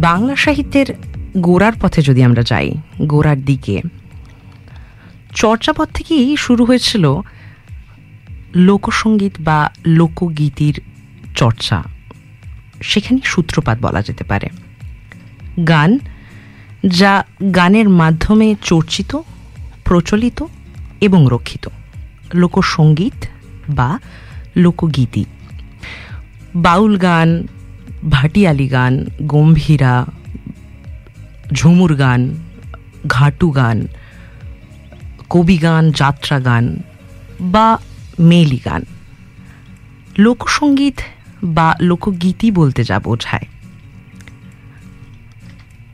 বাংলা সাহিত্যের গোড়ার পথে যদি আমরা যাই, গোড়ার দিকে, চর্চাপথ থেকেই শুরু হয়েছিল লোকসঙ্গীত বা লোকগীতির চর্চা। সেখানে সূত্রপাত বলা যেতে পারে। গান, যা গানের মাধ্যমে চর্চিত, প্রচলিত এবং রক্ষিত। লোকসঙ্গীত বা লোকগীতি। বাউল গান ভাটিয়ালি গান, গম্ভীরা, ঝুমুর গান, ঘাটু গান, কবি গান, যাত্রা গান বা মেলি গান। লোকসঙ্গীত বা লোকগীতি বলতে যা বোঝায়।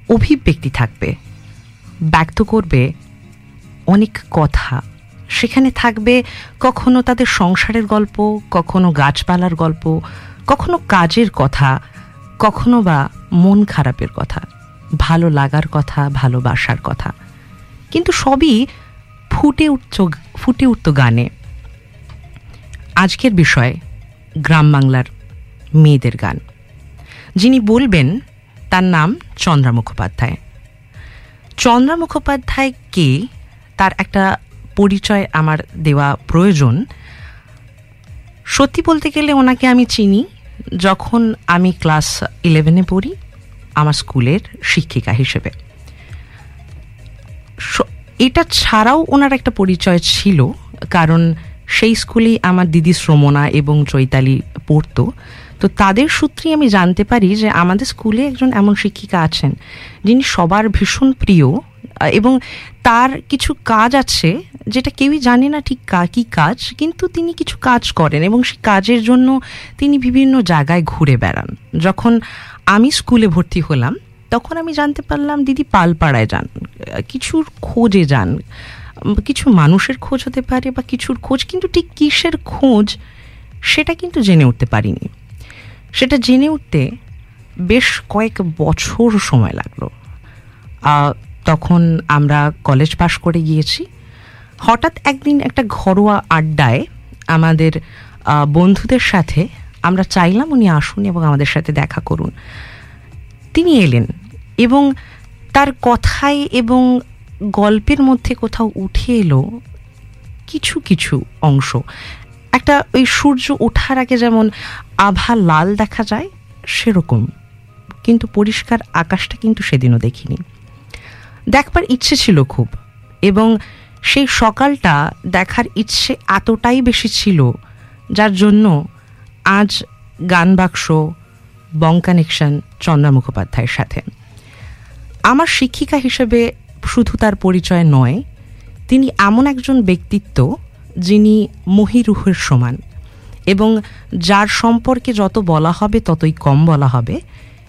অভিব্যক্তি থাকবে, ব্যক্ত করবে অনেক কথা। সেখানে থাকবে কখনো তাদের সংসারের গল্প, কখনো গাছপালার গল্প, কখনো কাজের কথা কখনো বা মন খারাপের কথা, ভালো লাগার কথা, ভালোবাসার কথা। কিন্তু সবই ফুটে উঠত ফুটে উঠত গানে। আজকের বিষয়, গ্রাম বাংলার মেয়েদের গান। যিনি বলবেন, তার নাম চন্দ্রা মুখোপাধ্যায়। চন্দ্রা মুখোপাধ্যায় কে? তার একটা পরিচয় আমার দেওয়া প্রয়োজন। সত্যি বলতে গেলে ওনাকে আমি চিনি। যখন আমি ক্লাস ইলেভেনে পড়ি, আমার স্কুলের শিক্ষিকা হিসেবে। এটা ছাড়াও ওনার একটা পরিচয় ছিল, কারণ সেই স্কুলেই আমার দিদি শ্রমণা এবং চৈতালি পড়তো। তো তাদের সূত্রেই আমি জানতে পারি যে আমাদের স্কুলে একজন এমন শিক্ষিকা আছেন, যিনি সবার ভীষণ প্রিয় এবং তার কিছু কাজ আছে যেটা কেউই জানে না ঠিক কী কাজ, কিন্তু তিনি কিছু কাজ করেন এবং সেই কাজের জন্য তিনি বিভিন্ন জায়গায় ঘুরে বেড়ান। যখন আমি স্কুলে ভর্তি হলাম, তখন আমি জানতে পারলাম দিদি পালপাড়ায় যান, কিছুর খোঁজে যান। কিছু মানুষের খোঁজ হতে পারে বা কিছুর খোঁজ, কিন্তু ঠিক কিসের খোঁজ সেটা কিন্তু জেনে উঠতে পারিনি। সেটা জেনে উঠতে বেশ কয়েক বছর সময় লাগল। তখন আমরা কলেজ পাশ করে গিয়েছি। হঠাৎ একদিন একটা ঘরোয়া আড্ডায় আমাদের বন্ধুদের সাথে আমরা চাইলাম উনি আসুন এবং আমাদের সাথে দেখা করুন। তিনি এলেন এবং তার কথায় এবং গল্পের মধ্যে কোথাও উঠে এলো কিছু কিছু অংশ। একটা ওই সূর্য ওঠার আগে যেমন আভা লাল দেখা যায়, সেরকম। কিন্তু পরিষ্কার আকাশটা কিন্তু সেদিনও দেখিনি। দেখবার ইচ্ছে ছিল খুব। এবং সেই সকালটা দেখার ইচ্ছে এতটাই বেশি ছিল, যার জন্য আজ গান বাক্স, বং কানেকশন, চন্দ্রা মুখোপাধ্যায়ের সাথে। আমার শিক্ষিকা হিসেবে শুধু তার পরিচয় নয়, তিনি এমন একজন ব্যক্তিত্ব যিনি মহিরুহের সমান এবং যার সম্পর্কে যত বলা হবে ততই কম বলা হবে,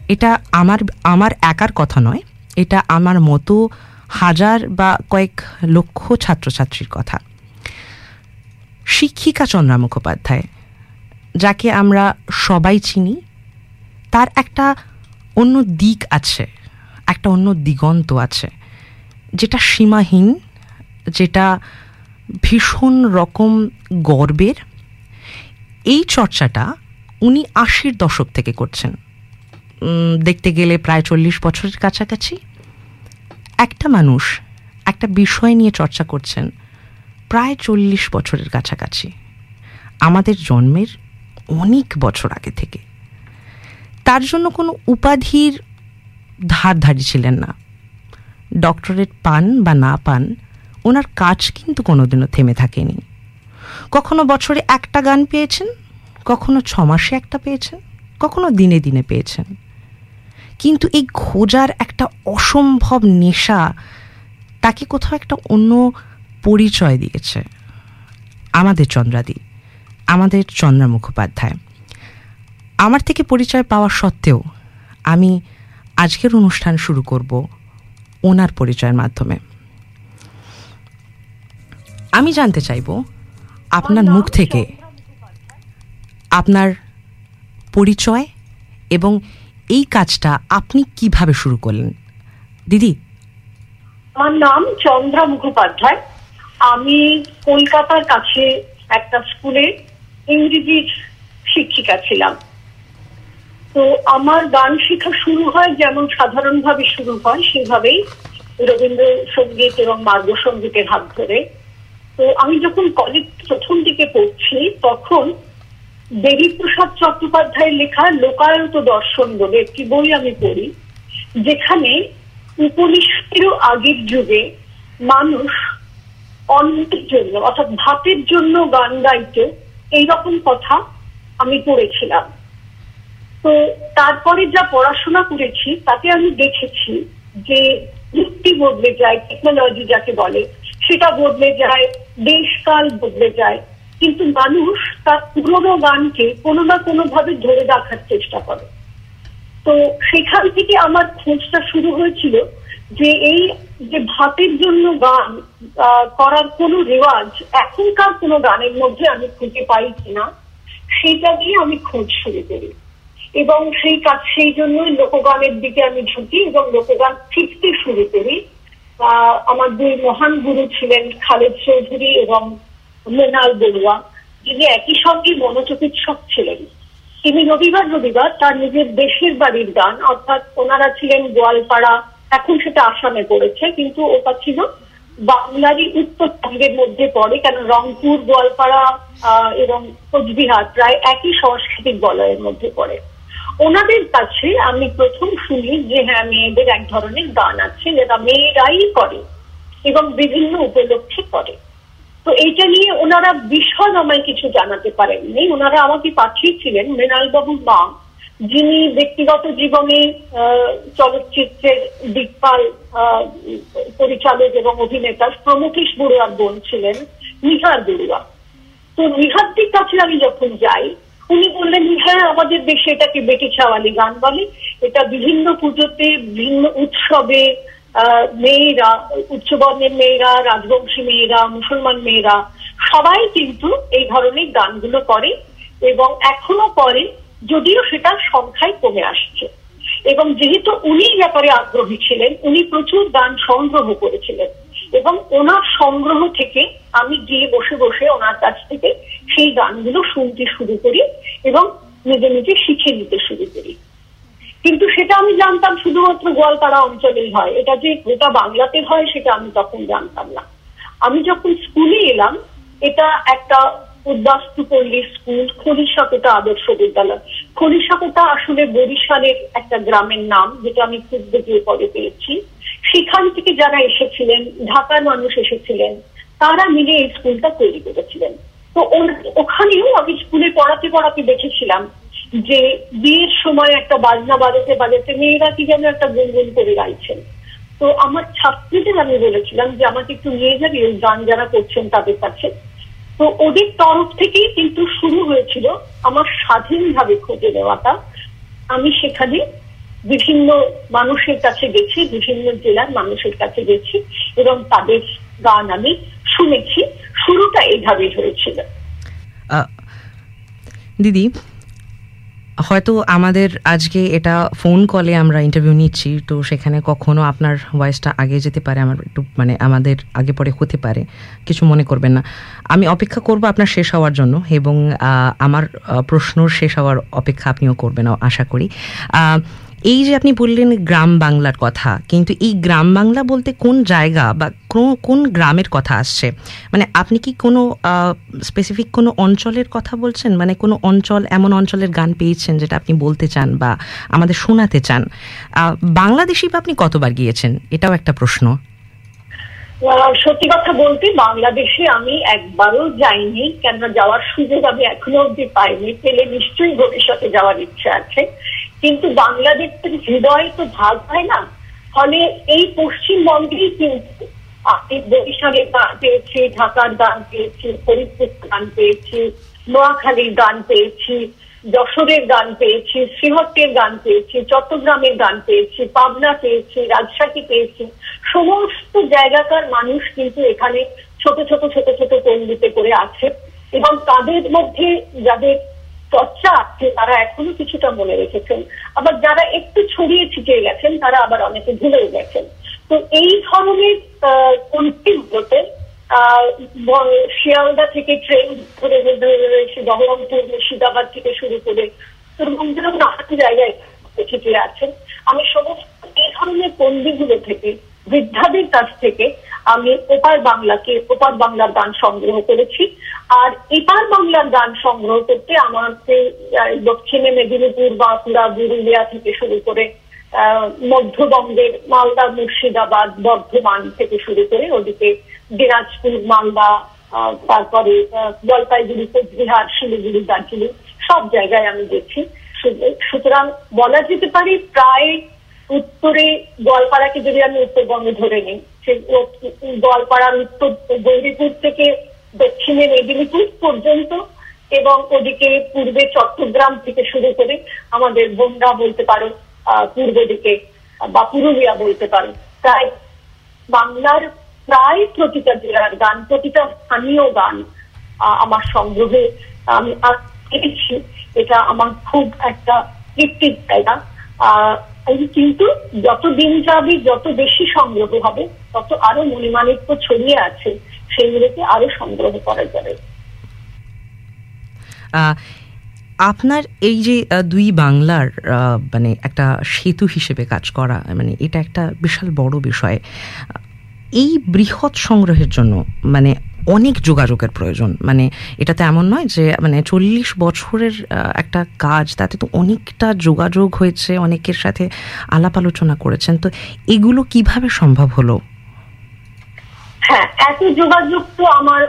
এটা আমার আমার একার কথা নয়। এটা আমার মতো হাজার বা কয়েক লক্ষ ছাত্রছাত্রীর কথা। শিক্ষিকা চন্দ্রা মুখোপাধ্যায়, যাকে আমরা সবাই চিনি, তার একটা অন্য দিক আছে, একটা অন্য দিগন্ত আছে, যেটা সীমাহীন, যেটা ভীষণ রকম গর্বের। এই চর্চাটা উনি আশির দশক থেকে করছেন। দেখতে গেলে প্রায় চল্লিশ বছরের কাছাকাছি, একটা মানুষ একটা বিষয় নিয়ে চর্চা করছেন প্রায় চল্লিশ বছরের কাছাকাছি। আমাদের জন্মের অনেক বছর আগে থেকে। তার জন্য কোনো উপাধির ধার ধারি ছিলেন না। ডক্টরেট পান বা না পান, ওনার কাজ কিন্তু কোনোদিনও থেমে থাকেনি। কখনো বছরে একটা গান পেয়েছেন, কখনো ছমাসে একটা পেয়েছেন, কখনো দিনে দিনে পেয়েছেন। কিন্তু এই খোঁজার একটা অসম্ভব নেশা তাকে কোথাও একটা অন্য পরিচয় দিয়েছে। আমাদের চন্দ্রাদি, আমাদের চন্দ্রা মুখোপাধ্যায়। আমার থেকে পরিচয় পাওয়া সত্ত্বেও আমি আজকের অনুষ্ঠান শুরু করব ওনার পরিচয়ের মাধ্যমে। আমি জানতে চাইব আপনার মুখ থেকে আপনার পরিচয় এবং এই কাজটা আপনি কীভাবে শুরু করলেন? দিদি? আমার নাম চন্দ্রা মুখোপাধ্যায়। আমি কলকাতার কাছে একটা স্কুলে ইংরেজির শিক্ষিকা ছিলাম। তো আমার গান শেখা শুরু হয় যেমন সাধারণভাবে শুরু হয়, সেভাবেই রবীন্দ্রসঙ্গীত এবং মার্গ সঙ্গীতের হাত ধরে। তো আমি যখন কলেজ প্রথম দিকে পড়ছি, তখন দেবীপ্রসাদ চট্টোপাধ্যায়ের লেখা লোকায়ত দর্শন বলে একটি বই আমি পড়ি, যেখানে উপনিষদেরও আগের যুগে মানুষ অন্নের জন্য, অর্থাৎ ভাতের জন্য গান গাইতে, এইরকম কথা আমি পড়েছিলাম। তো তারপরে যা পড়াশোনা করেছি, তাতে আমি দেখেছি যে যুক্তি বদলে যায় টেকনোলজি যাকে বলে, সেটা বদলে যায়, দেশকাল বদলে যায় কিন্তু মানুষ তার পুরনো গানকে কোনো না কোনো ভাবে ধরে রাখার চেষ্টা করে। তো সেখান থেকে আমার খোঁজটা শুরু হয়েছিল যে এই যে ভাতের জন্য গান করার কোনো রেওয়াজ এখনকার কোনো গানের মধ্যে আমি খুঁজে পাই কিনা, সেটা দিয়ে আমি খোঁজ শুরু করি। এবং সেই কাজ, সেই জন্যই লোকগানের দিকে আমি ঝুঁকি এবং লোকগান শিখতে শুরু করি। আমার দুই মহান গুরু ছিলেন খালেদ চৌধুরী এবং মৃণাল বড়ুয়া যিনি একই সঙ্গে মনোচিকিৎসক ছিলেন তিনি রবিবার রবিবার তার নিজের দেশের বাড়ির গান, অর্থাৎ ওনারা ছিলেন গোয়ালপাড়া, এখন সেটা আসামে পড়েছে, কিন্তু ওটা ছিল বাংলারই উত্তরবঙ্গের মধ্যে পড়ে, কেন রংপুর, গোয়ালপাড়া এবং কোচবিহার প্রায় একই সাংস্কৃতিক বলয়ের মধ্যে পড়ে। ওনাদের কাছে আমি প্রথম শুনি যে হ্যাঁ মেয়েদের এক ধরনের গান আছে, যেটা মেয়েরাই করে এবং বিভিন্ন উপলক্ষে করে। তো এইটা নিয়ে ওনারা বিশদ আমায় কিছু জানাতে পারেননি। ওনারা আমাকে পাঠিয়েছিলেন মৃণাল বাবুর মা, যিনি ব্যক্তিগত জীবনে চলচ্চিত্রের দিকপাল পরিচালক এবং অভিনেতা প্রমুখেশ বড়ুয়ার বোন ছিলেন নিহার বড়ুয়া। তো নিহারটির কাছে আমি যখন যাই, উনি বললেন হ্যাঁ আমাদের দেশে এটাকে বেটি ছাওয়ালি গান বলে। এটা বিভিন্ন পুজোতে, বিভিন্ন উৎসবে মেয়েরা, উচ্চবর্ণের মেয়েরা, রাজবংশী মেয়েরা, মুসলমান মেয়েরা, সবাই কিন্তু এই ধরনের গানগুলো করে এবং এখনও করে, যদিও সেটা সংখ্যায় কমে আসছে। এবং যেহেতু উনি ব্যাপারে আগ্রহী ছিলেন, উনি প্রচুর গান সংগ্রহ করেছিলেন এবং ওনার সংগ্রহ থেকে আমি গিয়ে বসে বসে ওনার কাছ থেকে সেই গানগুলো শুনতে শুরু করি এবং নিজে নিজে শিখে নিতে শুরু করি। কিন্তু সেটা আমি জানতাম শুধুমাত্র গোয়ালপাড়া অঞ্চলেই হয়। এটা যে গোটা বাংলাতে হয়, সেটা আমি তখন জানতাম না। আমি যখন স্কুলে এলাম, এটা একটা উদ্বাস্তুপল্লী স্কুল খলিশাকোটা আদর্শ বিদ্যালয়। খলিশাকোটা আসলে বরিশালের একটা গ্রামের নাম, যেটা আমি খুব দেখে পরে পেয়েছি। সেখান থেকে যারা এসেছিলেন, ঢাকার মানুষ এসেছিলেন, তারা মিলে এই স্কুলটা তৈরি করেছিলেন। তো ওখানেও আমি স্কুলে পড়াতে পড়াতে দেখেছিলাম যে বিয়ের সময় একটা বাজনা বাজাতে বাজাতে মেয়েরা কি যেন একটা গুনগুন করে গাইছেন। তো আমার ছাত্রীদের আমি বলেছিলাম যে আমাকে একটু নিয়ে যাবি ওই গান যারা করছেন তাদের কাছে। তো ওদের তরফ থেকেই কিন্তু শুরু হয়েছিল আমার স্বাধীনভাবে খুঁজে নেওয়াটা। আমি সেখানে বিভিন্ন মানুষের কাছে গেছি, বিভিন্ন জেলার মানুষের কাছে গেছি এবং তাদের গান আমি শুনেছি। শুরুটা এইভাবেই হয়েছিল। দিদি হয়তো আমাদের আজকে এটা ফোন কলে আমরা ইন্টারভিউ নিচ্ছি, তো সেখানে কখনো আপনার ভয়েসটা আগে যেতে পারে, আমার একটু মানে আমাদের আগে পরে হতে পারে, কিছু মনে করবেন না। আমি অপেক্ষা করব আপনার শেষ হওয়ার জন্য এবং আমার প্রশ্ন শেষ হওয়ার অপেক্ষা আপনিও করবেন, আশা করি। এই যে আপনি বললেন গ্রাম বাংলার কথা, কিন্তু এই গ্রাম বাংলা বলতে কোন জায়গা বা কোন গ্রামের কথা আসছে? মানে আপনি কি কোনো স্পেসিফিক কোনো অঞ্চলের কথা বলছেন? মানে কোনো অঞ্চল, এমন অঞ্চলের গান পেয়েছেন যেটা আপনি বলতে চান বা আমাদের শোনাতে চান? বাংলাদেশি বা আপনি কতবার গিয়েছেন? এটাও একটা প্রশ্ন। সত্যি কথা বলতে বাংলাদেশে আমি একবারও যাইনি। কেননা যাওয়ার সুযোগ আমি এখনও অব্দি পাইনি। পেলে নিশ্চয়ই ভবিষ্যতে যাওয়ার ইচ্ছা আছে। কিন্তু বাংলাদেশের হৃদয় তো ভাগ হয় না। ফলে এই পশ্চিমবঙ্গেই কিন্তু আপনি বরিশালের গান পেয়েছি, ঢাকার গান পেয়েছি, ফরিদপুর গান পেয়েছি, নোয়াখালীর গান পেয়েছি, যশোরের গান পেয়েছি শ্রীহট্টের গান পেয়েছি, চট্টগ্রামের গান পেয়েছি, পাবনা পেয়েছি, রাজশাহী পেয়েছি। সমস্ত জায়গাকার মানুষ কিন্তু এখানে ছোট ছোট ছোট ছোট পণ্ডিতে করে আছে এবং তাদের মধ্যে যাদের চর্চা আছে, তারা এখনও কিছুটা মনে রেখেছেন। আবার যারা একটু ছড়িয়ে ছিটিয়ে গেছেন, তারা আবার অনেকে ভুলেও গেছেন। তো এই ধরনের কন্ট্রিগুলোতে শিয়ালদা থেকে ট্রেন ধরে এসে বহরমপুর, মুর্শিদাবাদ থেকে শুরু করে উত্তরবঙ্গেরও নানান জায়গায় চিঠি আছেন। আমি সমস্ত এই ধরনের পন্ডিগুলো থেকে, বৃদ্ধাদের কাছ থেকে আমি ওপার বাংলাকে, ওপার বাংলার গান সংগ্রহ করেছি। আর এপার বাংলার গান সংগ্রহ করতে আমাকে দক্ষিণে মেদিনীপুর, বাঁকুড়া, পুরুলিয়া থেকে শুরু করে মধ্যবঙ্গের মালদা, মুর্শিদাবাদ, বর্ধমান থেকে শুরু করে ওদিকে দিনাজপুর, মালদা তারপরে জলপাইগুড়ি, কোচবিহার, শিলিগুড়ি, দার্জিলিং সব জায়গায় আমি গেছি সুতরাং বলা যেতে পারি প্রায় উত্তরে গোয়ালপাড়াকে যদি আমি উত্তরবঙ্গে ধরে নিই সে গোয়ালপাড়ার উত্তর গৌরীপুর থেকে দক্ষিণে মেদিনীপুর পর্যন্ত এবং ওদিকে পূর্বে চট্টগ্রাম থেকে শুরু করে আমাদের বন্যা বলতে পারো পূর্ব দিকে বা পুরুলিয়া বলতে পারো। প্রায় বাংলার প্রায় প্রতিটা জেলার গান, প্রতিটা স্থানীয় গান আমার সংগ্রহে আমি এটা আমার খুব একটা তৃপ্তির জায়গা। কিন্তু যত দিন যাবে, যত বেশি সংগ্রহ হবে, তত আরও মণিমাণিক্য ছড়িয়ে আছে, সেইগুলোকে আরও সংগ্রহ করা যাবে। আপনার এই যে দুই বাংলার মানে একটা সেতু হিসেবে কাজ করা মানে এটা একটা বিশাল বড় বিষয়। এই বৃহৎ সংগ্রহের জন্য মানে অনেক যোগাযোগের প্রয়োজন। মানে এটা তো এমন নয় যে মানে চল্লিশ বছরের একটা কাজ, তাতে তো অনেকটা যোগাযোগ হয়েছে, অনেকের সাথে আলাপ আলোচনা করেছেন। তো এগুলো কীভাবে সম্ভব হলো? হ্যাঁ এত যোগাযোগ তো আমার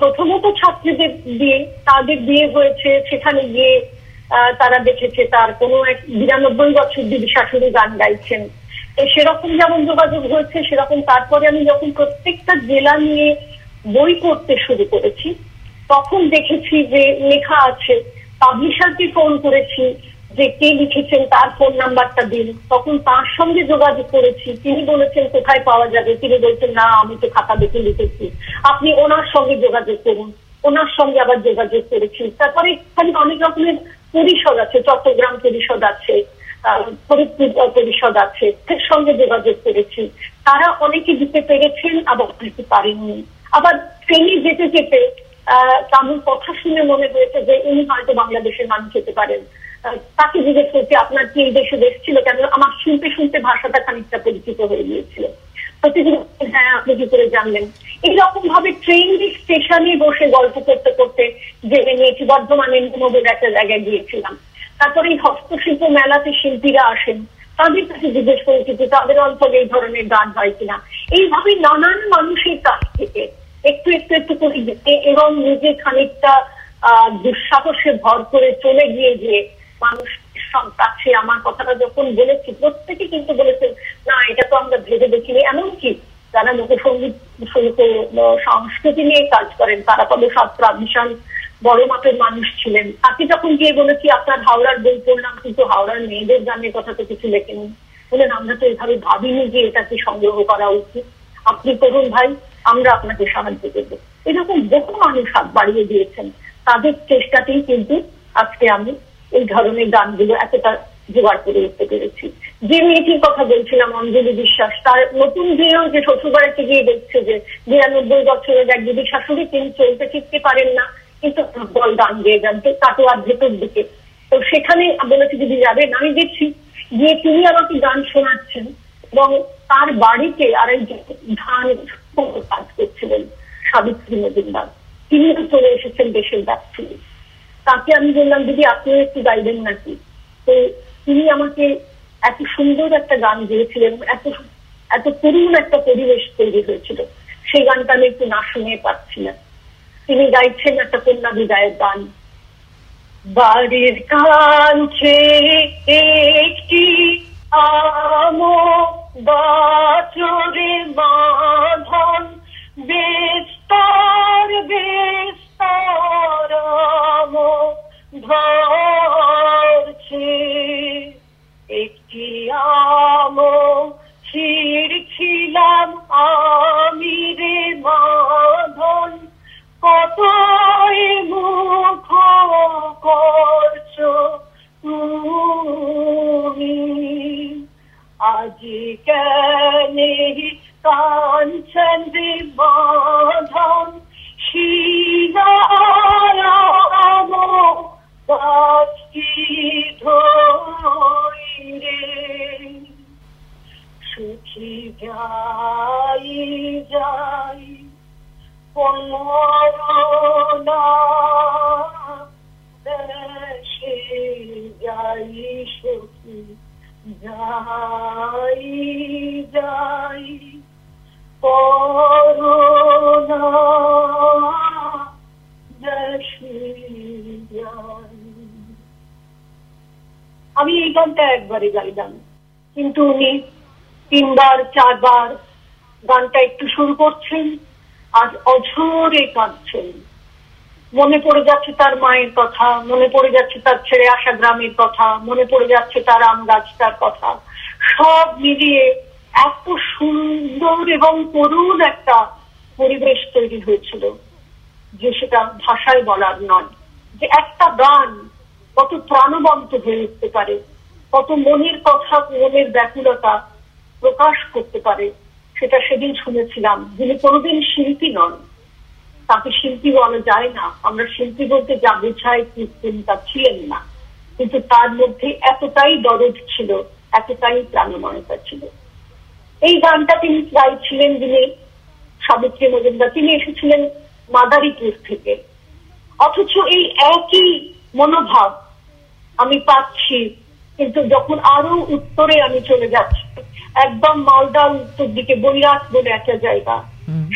প্রথমত ছাত্রীদের দিয়ে, তাদের বিয়ে হয়েছে। সেখানে গিয়ে তারা দেখেছে তার কোনো এক বিরানব্বই বছর দিদি শাশুড়ি গান গাইছেন। সেরকম যেমন যোগাযোগ হয়েছে, সেরকম তারপরে আমি যখন প্রত্যেকটা জেলা নিয়ে বই পড়তে শুরু করেছি। তখন দেখেছি যে লেখা আছে, পাবলিশারকে ফোন করেছি যে কে লিখেছেন, তার ফোন নাম্বারটা দিন। তখন তার সঙ্গে যোগাযোগ করেছি, তিনি বলেছেন, কোথায় পাওয়া যাবে? তিনি বলছেন, না, আমি তো খাতা দেখে লিখেছি। আপনি ওনার সঙ্গে যোগাযোগ করুন। ওনার সঙ্গে আবার যোগাযোগ করেছি। তারপরে এখানে অনেক রকমের পরিষদ আছে, চট্টগ্রাম পরিষদ আছে ফরিদপুর পরিষদ আছে সঙ্গে যোগাযোগ করেছি। তারা অনেকে দিতে পেরেছেন, আবার অনেকে পারেননি। আবার ট্রেনে যেতে যেতে তাদের কথা শুনে মনে হয়েছে যে উনি হয়তো বাংলাদেশের মানুষ হতে পারেন। তাকে জিজ্ঞেস করছি, আপনার কি এই দেশে দেশ ছিল কেন? আমার শুনতে শুনতে ভাষাটা খানিকটা পরিচিত হয়ে গিয়েছিল। হ্যাঁ আপনি কি করে জানলেন? এইরকম ভাবে ট্রেন স্টেশনে বসে গল্প করতে করতে জেনে নিয়েছি বর্ধমানে নবীর একটা জায়গায় গিয়েছিলাম। তারপরে এই হস্তশিল্প মেলাতে শিল্পীরা আসেন। তাদের কাছে জিজ্ঞেস করেছি যে, তাদের অঞ্চলে এই ধরনের গান হয় কিনা? এইভাবে নানান মানুষের কাছ থেকে একটু একটু একটু করে যেতে এবং নিজে খানিকটা দুঃসাহসে ভর করে চলে গিয়ে যে মানুষ কাছে আমার কথাটা যখন বলেছি, প্রত্যেকে কিন্তু বলেছেন না, এটা তো আমরা ভেবে দেখিনি। এমনকি যারা লোকসঙ্গীত সংস্কৃতি নিয়ে কাজ করেন, তারা তবে সাতরা বিশাল বড় মাপের মানুষ ছিলেন। তাকে যখন গিয়ে বলেছি, আপনার হাওড়ার বই পড়লাম, কিন্তু হাওড়ার মেয়েদের গানের কথা তো কিছু লেখেনি বলেন আমরা তো এভাবে ভাবিনি যে এটাকে সংগ্রহ করা উচিত। আপনি করুন ভাই। আমরা আপনাকে সাহায্য করব। এরকম বহু মানুষ হাত বাড়িয়ে দিয়েছেন। তাদের চেষ্টাতেই কিন্তু আজকে আমি এই ধরনের গানগুলো এতটা জোগাড় করে উঠতে পেরেছি। যে মেয়েটির কথা বলছিলাম, অঞ্জলি বিশ্বাস, তার নতুন বিয়েও যে শ্বশুরবাড়িতে গিয়ে দেখছে যে নিরানব্বই বছরের এক দিদি শাশুড়ি, তিনি চলতে শিখতে পারেন না, কিন্তু বল গান গিয়ে যান কাটোয়ার ভেতর দিকে। তো সেখানে বলেছে, দিদি যাবেন আমি দেখছি গিয়ে তিনি আমাকে গান শোনাচ্ছেন এবং তার বাড়িতে আর ধান কাজ করছিলেন, সাবিত্রী মজুমদার। তিনিও চলে এসেছেন দেশের ব্যবসায়ী তাকে আমি বললাম, দিদি, আপনিও একটু গাইবেন নাকি? তো তিনি আমাকে এত সুন্দর একটা গান দিয়েছিলেন এত এত করুণ একটা পরিবেশ তৈরি হয়েছিল। সেই গানটা আমি একটু না শুনে পাচ্ছি না। তিনি গাইছেন একটা কন্যা বিদায়ের গান। বাড়ির কাঞ্চে একটি আম চারবার গানটা একটু শুরু করছেন আর অঝরে কাঁদছেন। মনে পড়ে যাচ্ছে তার মায়ের কথা, মনে পড়ে যাচ্ছে তার ছেড়ে আসা গ্রামের কথা, মনে পড়ে যাচ্ছে তার আম গাছটার কথা। সব মিলিয়ে এত সুন্দর এবং করুণ একটা পরিবেশ তৈরি হয়েছিল, যে সেটা ভাষায় বলার নয়। যে একটা গান কত প্রাণবন্ত হয়ে উঠতে পারে, কত মনের কথা, মনের ব্যাকুলতা করতে পারে, সেটা সেদিন শুনেছিলাম। যিনি কোনোদিন শিল্পী নন। তাকে শিল্পী বলা যায় না। আমরা শিল্পী বলতে যা বোঝাই তিনি তা ছিলেন না। কিন্তু তার মধ্যে এতটাই দরদ ছিল, এতটাই প্রাণময়তা ছিল। এই গানটা তিনি গাইছিলেন যিনি সাবিত্রী মজুমদার। তিনি এসেছিলেন মাদারীপুর থেকে। অথচ এই একই মনোভাব আমি পাচ্ছি, কিন্তু যখন আরও উত্তরে আমি চলে যাচ্ছি একদম মালদা উত্তর দিকে বৈরাট বলে একটা জায়গা।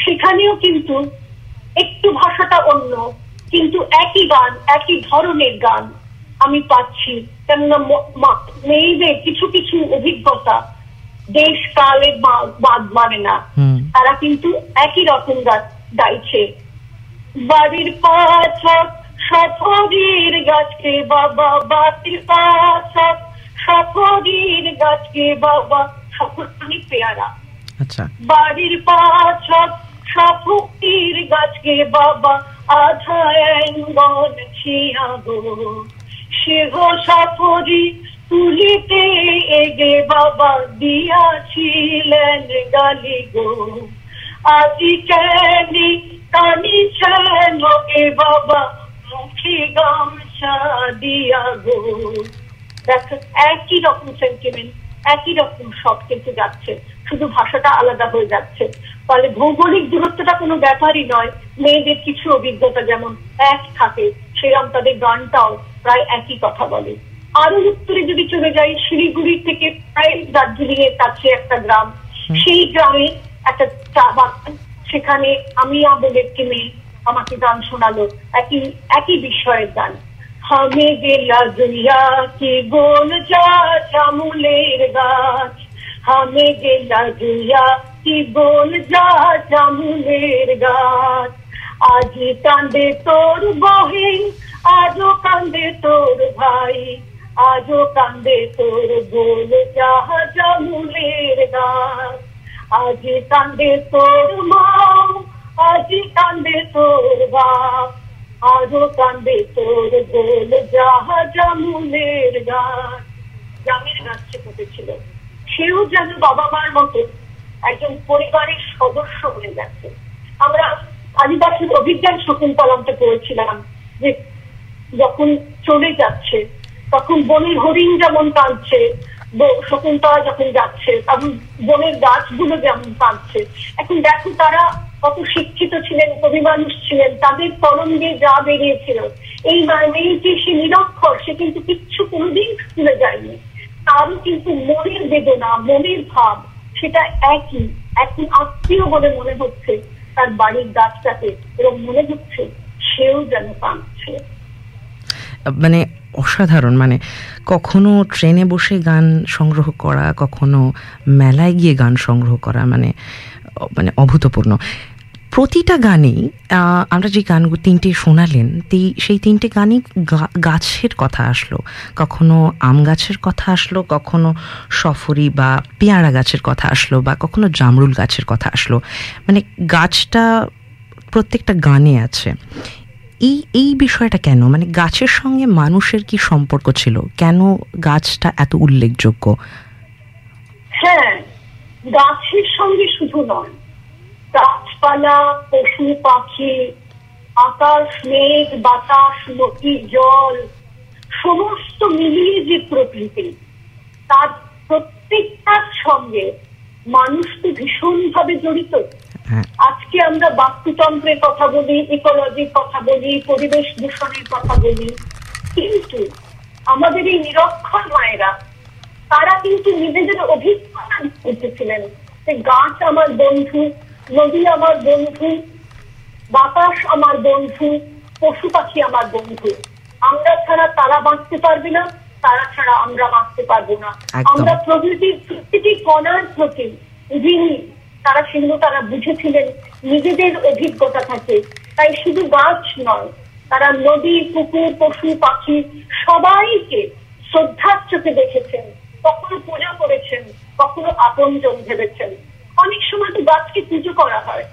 সেখানেও কিন্তু একটু ভাষাটা অন্য কিন্তু একই গান একই ধরনের গান আমি পাচ্ছি। কেননা মেয়েদের কিছু কিছু অভিজ্ঞতা দেশ কালে বাদ মানে না। তারা কিন্তু একই রকম গান গাইছে। বাড়ির পাছক সফরির গাছকে বাবা বাড়ির পাছক সফরির গাছকে বাবা। সফর পেয়ারা। আচ্ছা। বাড়ির পাছক সফরির গাছকে বাবা আধা অঙ্গন ছিয়াগো সেহ সফরি তুলিতে এগে বাবা দিয়াছিলেন গালি গো আজি কেনি কানিছেন লোকে বাবা মুখে গামছা দিয়া গো দেখো একই রকম সেন্টিমেন্ট একই রকম সব কিন্তু যাচ্ছে। শুধু ভাষাটা আলাদা হয়ে যাচ্ছে। ফলে ভৌগোলিক দূরত্বটা কোনো ব্যাপারই নয়। মেয়েদের কিছু অভিজ্ঞতা যেমন এক থাকে সেরকম তাদের গানটাও প্রায় একই কথা বলে। আরও উত্তরে যদি চলে যাই শিলিগুড়ি থেকে প্রায় দার্জিলিং এর কাছে একটা গ্রাম। সেই গ্রামে একটা চা বাগান সেখানে আমি বলে একটি মেয়ে আমাকে গান শোনালো। একই একই বিষয়ের গান। हमें दिला दुनिया की गोल जा चामुलेर गाछ हमें दिला दुनिया की गोल जा চামুলের গাছ আজি কান্দে তোর বহিন আজও কান্দে তোর ভাই আজও কান্দে তোর গোল যাহা জামুলের গাছ আজি কান্দে তোর মা আজি কান্দে তোর বাপ আজও কান্দে তোর গোল যাহা জামুলের গাছ জামের গাছে ফুটেছিল সেও যেন বাবা মার মতো একজন পরিবারের সদস্য হয়ে গেছে। আমরা আদিবাসীর অভিজ্ঞান শকুন্তলামটা পড়েছিলাম যে যখন চলে যাচ্ছে, তখন বনের হরিণ যেমন কাঁদছে শকুন্তলা যখন যাচ্ছে, তখন বনের গাছগুলো যেমন কাঁদছে। এখন দেখো তারা কত শিক্ষিত ছিলেন কবি মানুষ ছিলেন, তাদের কলম দিয়ে যা বেরিয়েছিল, এই মেয়েটি সে নিরক্ষর, সে কিন্তু কিচ্ছু কোনোদিন স্কুলে যায়নি। তারও কিন্তু মনের বেদনা, মনের ভাব, সেটা একই এখন আত্মীয় বলে মনে হচ্ছে তার বাড়ির গাছটাকে এবং মনে হচ্ছে সেও যেন কাঁদছে। মানে অসাধারণ মানে কখনো ট্রেনে বসে গান সংগ্রহ করা, কখনো মেলায় গিয়ে গান সংগ্রহ করা মানে মানে অভূতপূর্ণ। প্রতিটা গানেই আমরা যে গানগুলো তিনটে শোনালেন সেই তিনটে গানই গাছের কথা আসলো। কখনো আম গাছের কথা আসলো, কখনো সফরি বা পেয়ারা গাছের কথা আসলো, বা কখনো জামরুল গাছের কথা আসলো। মানে গাছটা প্রত্যেকটা গানে আছে। এই এই বিষয়টা কেন? মানে গাছের সঙ্গে মানুষের কি সম্পর্ক ছিল? কেন গাছটা এত উল্লেখযোগ্য? হ্যাঁ গাছের সঙ্গে শুধু নয় গাছপালা পশু পাখি আকাশ মেঘ বাতাস নদী জল সমস্ত মিলিয়ে যে প্রকৃতি তার প্রত্যেকটার সঙ্গে মানুষ তো ভীষণ ভাবে জড়িত হ্যাঁ। আজকে আমরা বাস্তুতন্ত্রের কথা বলি ইকোলজির কথা বলি পরিবেশ দূষণের কথা বলি কিন্তু আমাদের এই নিরক্ষর মায়েরা তারা কিন্তু নিজেদের অভিজ্ঞতা করতেছিলেন যে গাছ আমার বন্ধু নদী আমার বন্ধু বাতাস আমার বন্ধু পশু পাখি আমার বন্ধু। আমরা ছাড়া তারা বাঁচতে পারবে না তারা ছাড়া আমরা বাঁচতে পারব না। আমরা প্রকৃতির প্রতিটি কণার প্রতি যিনি তারা সেগুলো তারা বুঝেছিলেন নিজেদের অভিজ্ঞতা থাকে। তাই শুধু গাছ নয় তারা নদী পুকুর পশু পাখি সবাইকে শ্রদ্ধার চোখে দেখেছেন। কখনো পূজা করেছেন, কখনো আপনজন ভেবেছেন। অনেক সময় তো গাছকে পুজো করা হয়।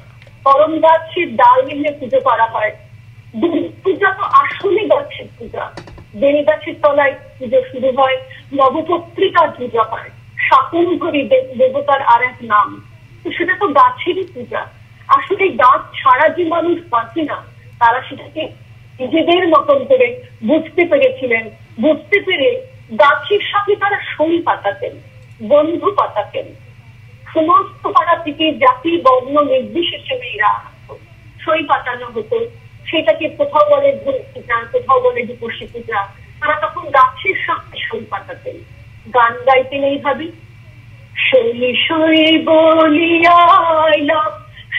করম গাছের ডাল নিয়ে পুজো করা হয়। পূজা তো আসলে গাছের পূজা। বেল গাছের তলায় পুজো শুরু হয়, নবপত্রিকার পূজা হয়। শাকুম্ভরী দে- দেবতার আর এক নাম। তো সেটা তো গাছেরই পূজা। আসলে গাছ ছাড়া যে মানুষ বাঁচে না, তারা সেটাকে নিজেদের মতন করে বুঝতে পেরেছিলেন। বুঝতে পেরে গাছের সাথে তারা সই পাতাতেন, বন্ধু পাতাতেন। সমস্ত পাড়া থেকে জাতি, বর্ণ, নির্বিশেষে মেয়েরা সই পাতানো হতো। সেটাকে কোথাও বলে ভূমি পূজা কোথাও বলে পূজা তারা তখন গাছের সাথে সই পাতাতেন। গান গাইতেন এইভাবে। সই সই বলিয়া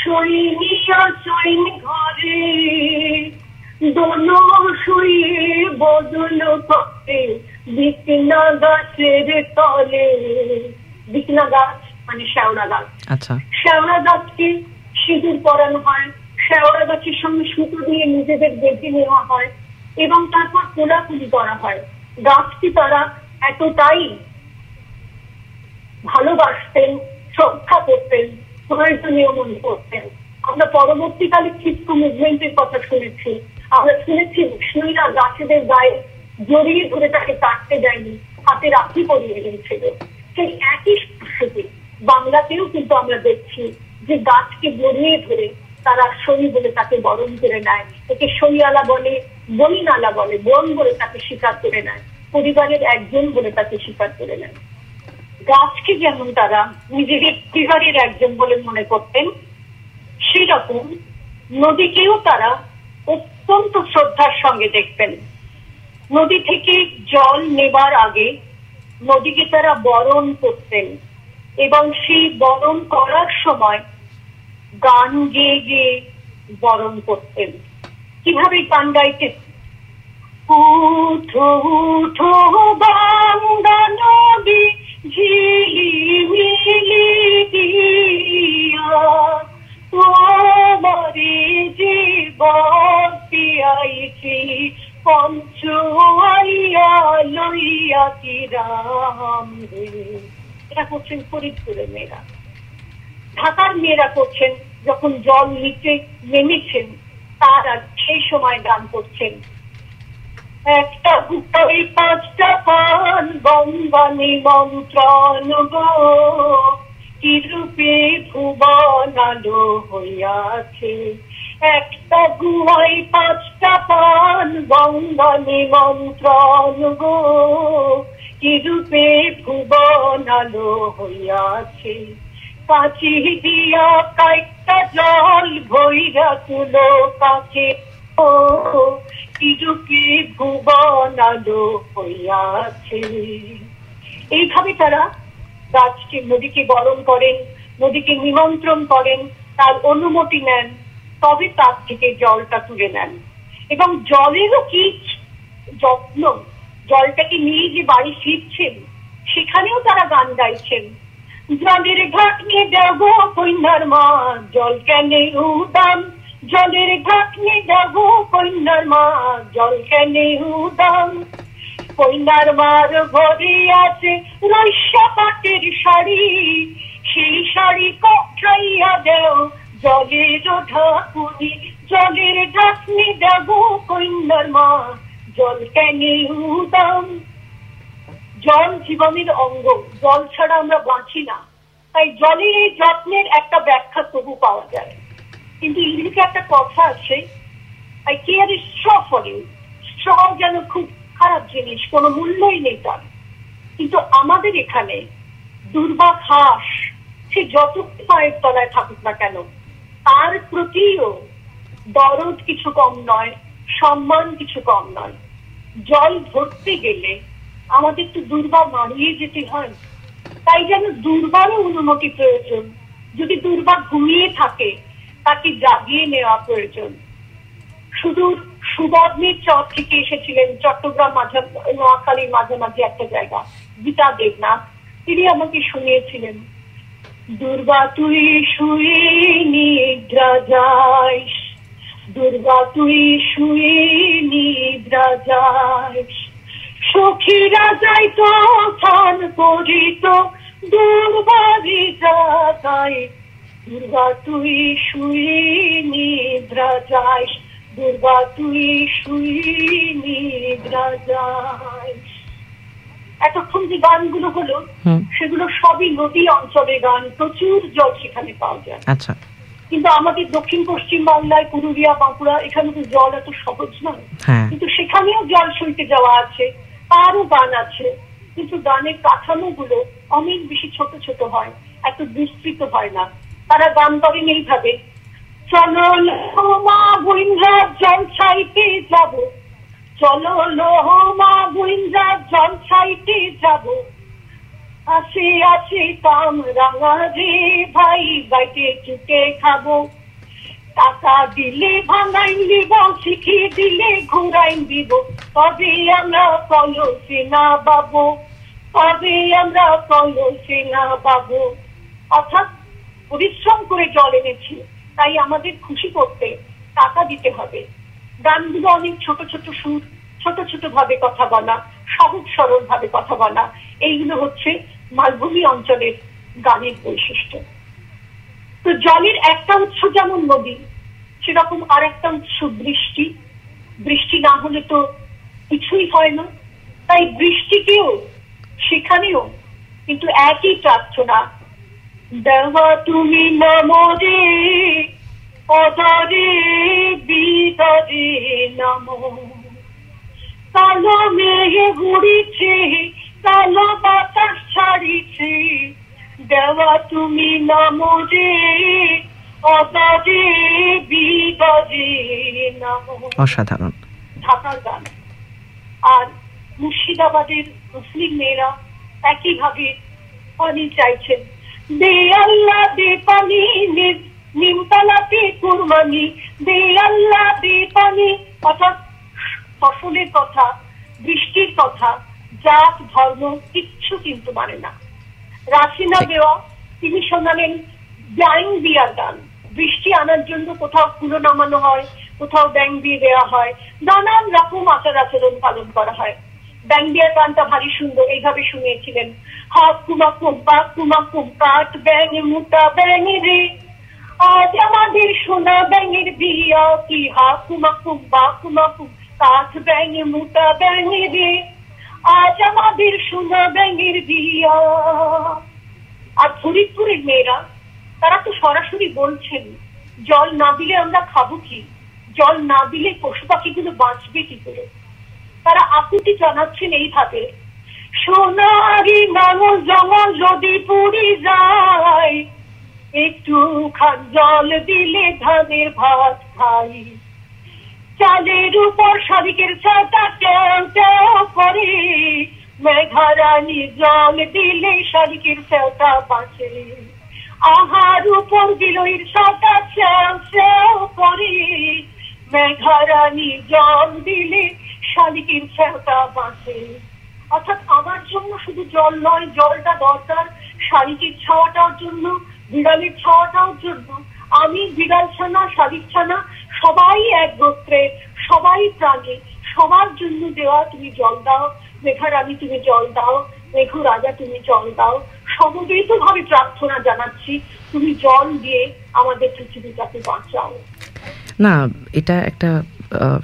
সৈনিয়া সৈন ঘরে। দোনো শুয়ে বদল করে বিকনা গাছের তলে বিকনা গাছ মানে শ্যাওড়া গাছ আচ্ছা। শ্যাওড়া গাছকে সিঁদুর পরানো হয়। শ্যাওড়া গাছের সঙ্গে সুতো দিয়ে নিজেদের বেঁধে নেওয়া হয় এবং তারপর কোলাকুলি করা হয়। গাছটি তারা এতটাই ভালোবাসতেন শ্রদ্ধা করতেন প্রয়োজনীয় মনে করতেন। আমরা পরবর্তীকালে খিস্কু মুভমেন্টের কথা শুনেছি। আমরা শুনেছি বিষ্ণুরা গাছেদের গায়ে জড়িয়ে ধরে তাকে কাটতে যায়নি হাতে রাখি পরিয়ে দিয়েছিল। সেই একই স্পর্শকে বাংলাতেও কিন্তু আমরা দেখছি যে গাছকে জড়িয়ে ধরে তারা সই বলে তাকে বরণ করে নেয়। একে সইয়ালা বলে, বইনালা বলে, বোন বলে তাকে স্বীকার করে নেয়। পরিবারের একজন বলে তাকে স্বীকার করে নেয়। গাছকে যেমন তারা নিজেদের পরিবারের একজন বলে মনে করতেন, সেরকম নদীকেও তারা অত্যন্ত শ্রদ্ধার সঙ্গে দেখতেন নদী থেকে জল নেবার আগে নদীকে তারা বরণ করতেন এবং সেই বরণ করার সময় গান গেয়ে গেয়ে বরণ করতেন। কীভাবে গান গাইতেন? জীবন পিয়াইছি পঞ্চ লইয়া কি রাম রে। এটা করছেন ফরিদপুরের মেয়েরা। ঢাকার মেয়েরা করছেন যখন জল নিচে নেমেছেন, তারা সেই সময় গান করছেন। একটা গুটাই পাঁচটা পান গঙ্গা নিমন্ত্রণ গো কি রূপে ভুবন আলো হইয়াছে একটা গুহাই পাঁচটা পান গঙ্গা নিমন্ত্রণ গো কি রূপে ভুবন আলো হইয়াছে কাছি দিয়া কাইটা জল ভৈরা তুলো কাছে ও ইজুকি ভুবন আলো হইয়াছে এইভাবে তারা গাছকে নদীকে বরণ করেন, নদীকে নিমন্ত্রণ করেন, তার অনুমতি নেন। তবে তার থেকে জলটা তুলে নেন। এবং জলেরও কি যত্ন? জলটাকে নিয়ে যে বাড়ি ফিরছেন, সেখানেও তারা গান গাইছেন। জলের ঘাট নিয়ে যাব কন্যার মা, জল কেনে উদাম? জলের ঘাট নিয়ে যাব কন্যার মা, জল কেনে উদাম? কন্যার মার ঘরে আছে রৈশা পাটের শাড়ি, সেই শাড়ি কটাইয়া দেও জলের ঢাকুনি জলের ঢাকনি দেব কন্যার মা। জল কেনে উদাম? জল জীবনের অঙ্গ, জল ছাড়া আমরা বাঁচি না। তাই জলের এই যত্নের একটা ব্যাখ্যা তবু পাওয়া যায়। কিন্তু ইংলিশে একটা কথা আছে? I care is straw for you straw যেন খুব খারাপ জিনিস, কোনো মূল্যই নেই তার। কিন্তু আমাদের এখানে দুর্বা ঘাস সে যত পায়ের তলায় থাকুক না কেন তার প্রতিও দরদ কিছু কম নয়, সম্মান কিছু কম নয়। জল ধরতে গেলে আমাদের তো দুর্বার মারিয়ে যেতে হয়। তাই যেন দুর্বারও অনুমতি প্রয়োজন। যদি দুর্বার ঘুমিয়ে থাকে, তাকে জাগিয়ে নেওয়া প্রয়োজন। সুদূর সুবর্ণের চর থেকে এসেছিলেন চট্টগ্রাম মাঝা, নোয়াখালীর মাঝামাঝি একটা জায়গা, গীতা দেবনাথ। তিনি আমাকে শুনিয়েছিলেন। দুর্গা, তুই শুয়ে নিদ্রা যাইস। দুর্গা, তুই শুয়ে নিদ্রা যাইস। সখীরা যাইত স্থান করিত দুর্বারি জাগায় দুর্গা, তুই শুয়ে নিদ্রা যাইস। দুর্গা, তুই শুয়ে নিদ্রা যাইস। এতক্ষণ যে গানগুলো হলো সেগুলো সবই নদী অঞ্চলের গান প্রচুর জল সেখানে পাওয়া যায়। আচ্ছা। কিন্তু আমাদের দক্ষিণ পশ্চিম বাংলায় পুরুলিয়া বাঁকুড়া এখানে তো জল এত সহজ নয়। হ্যাঁ। কিন্তু সেখানেও জল সইতে যাওয়া আছে তারও গান আছে। কিন্তু গানের কাঠামো গুলো অনেক বেশি ছোট ছোট হয় এত বিস্তৃত হয় না। তারা গান করেন এইভাবে চলো মা বইন্দ্রা জল ছাইতে যাব। চলো মা বইন্দ্রা জল ছাইতে যাব। আসে আসে কাম রাঙা রে ভাই বাইতে চুকে খাব। টাকা দিলে ভাঙাইন দিব শিখিয়ে দিলে ঘুরাইন দিব তবে আমরা কলসে না পাবো। তবে আমরা কলসে না বাবু অর্থাৎ পরিশ্রম করে জল এনেছি, তাই আমাদের খুশি করতে টাকা দিতে হবে। গানগুলো অনেক ছোট ছোট সুর, ছোট ছোট ভাবে কথা বলা, সহজ সরল ভাবে কথা বলা, এইগুলো হচ্ছে মালভূমি অঞ্চলের গানের বৈশিষ্ট্য। তো জলের একটা উৎস যেমন নদী, সেরকম আর একটা উৎস বৃষ্টি। বৃষ্টি না হলে তো কিছুই হয় না। তাই বৃষ্টিকেও, সেখানেও কিন্তু একই প্রার্থনা, দেওয়া তুমি নামরে অদরে বিদরে নাম। কালো মেঘে ঘুরিছে কালো বাতাস ছাড়িছে। দেওয়া তুমি নামরে অদরে বিদরে নাম। অসাধারণ। ঢাকার গান। আর মুর্শিদাবাদের মুসলিম মেয়েরা একইভাবে পানি চাইছেন। দে আল্লাহ দে পানি নিমতলাতে কুরবানি আল্লাহ দে অর্থাৎ ফসলের কথা, বৃষ্টির কথা, জাত, ধর্ম, কিচ্ছু কিন্তু মানে না। ঠিক। দেওয়া, তিনি শোনালেন ব্যাং বিয়ার গান বৃষ্টি আনার জন্য কোথাও কুলো নামানো হয়, কোথাও ব্যাং দিয়ে দেওয়া হয়। নানান রকম আচার আচরণ পালন করা হয়। ব্যাং বিয়ার গানটা ভারী সুন্দর, এইভাবে শুনিয়েছিলেন। হাত কুমা কুম্পা কুমা কুম্পাট ব্যাং মুটা ব্যাং রে। সোনা ব্যাঙের মুটা ব্যাঙ রে সোনা ব্যাঙের বিয়া। আর মেয়েরা, তারা তো সরাসরি বলছেন, জল না দিলে আমরা খাব কি? জল না দিলে পশু পাখিগুলো বাঁচবে কি করে? তারা আকুতি জানাচ্ছেন এইভাবে সোনারি মানুষ জঙ্গল যদি পুরি যায় একটু খান জল দিলে ধানের ভাত খাই। চালের উপর শালিকের ছাতা টেও টেও করে। মেঘারানি জল দিলে শালিকের ছাতা বাঁচে। আহার উপর বিলইর ছাতা ছেও ছেও করে। মেঘারানি জল দিলে শালিকের ছাতা বাঁচে। অর্থাৎ আমার জন্য শুধু জল নয়, জলটা দরকার শালিকের ছাওয়াটার জন্য। বিড়ালের ছাওয়াটার জন্য আমি বিড়াল ছানা, শালিক ছানা, সবাই এক গোত্রে, সবাই প্রাণী। সবার জন্য দেওয়া তুমি জল দাও, মেঘা রানী তুমি জল দাও, মেঘু রাজা তুমি জল দাও। সমবেত ভাবে প্রার্থনা জানাচ্ছি, তুমি জল দিয়ে আমাদের পৃথিবীটাকে বাঁচাও। না, এটা একটা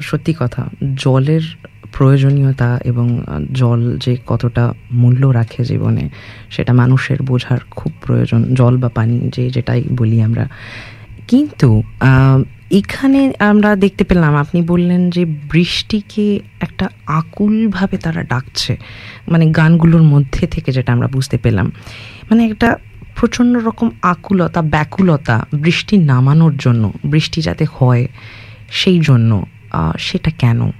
সত্যি কথা। জলের প্রয়োজনীয়তা এবং জল যে কতটা মূল্য রাখে জীবনে, সেটা মানুষের বোঝার খুব প্রয়োজন। জল বা পানি যে যেটাই বলি আমরা। কিন্তু এখানে আমরা দেখতে পেলাম, আপনি বললেন যে বৃষ্টিকে একটা আকুলভাবে তারা ডাকছে। মানে গানগুলোর মধ্যে থেকে যেটা আমরা বুঝতে পেলাম। মানে একটা প্রচণ্ড রকম আকুলতা, ব্যাকুলতা, বৃষ্টি নামানোর জন্য, বৃষ্টি যাতে হয় সেই জন্য সেটা কেন?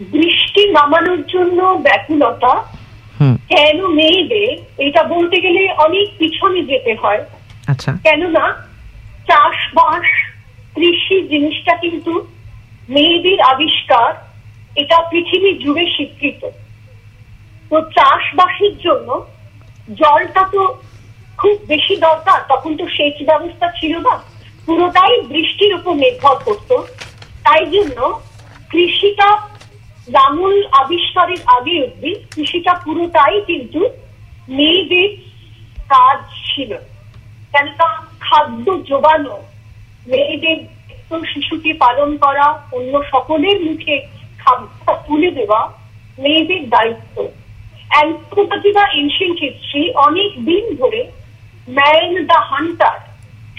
বৃষ্টি নামানোর জন্য ব্যাকুলতা কেন মেয়েদের এটা বলতে গেলে অনেক পিছনে যেতে হয়। আচ্ছা। কেননা চাষবাস কৃষি জিনিসটা কিন্তু মেয়েদের আবিষ্কার এটা পৃথিবী জুড়ে স্বীকৃত। তো চাষবাসের জন্য জলটা তো খুব বেশি দরকার তখন তো সেচ ব্যবস্থা ছিল না। পুরোটাই বৃষ্টির উপর নির্ভর করত। তাই জন্য কৃষিটা লাঙল আবিষ্কারের আগে অব্দি কৃষিটা পুরোটাই কিন্তু মেয়েদের কাজ ছিল। কেননা খাদ্য যোগানো মেয়েদের শিশুকে পালন করা, অন্য সকলের মুখে খাদ্য তুলে দেওয়া মেয়েদের দায়িত্ব। অ্যান্থ্রোপোলজি বা এনশিয়েন্ট হিস্ট্রি অনেক দিন ধরে ম্যান দ্য হান্টার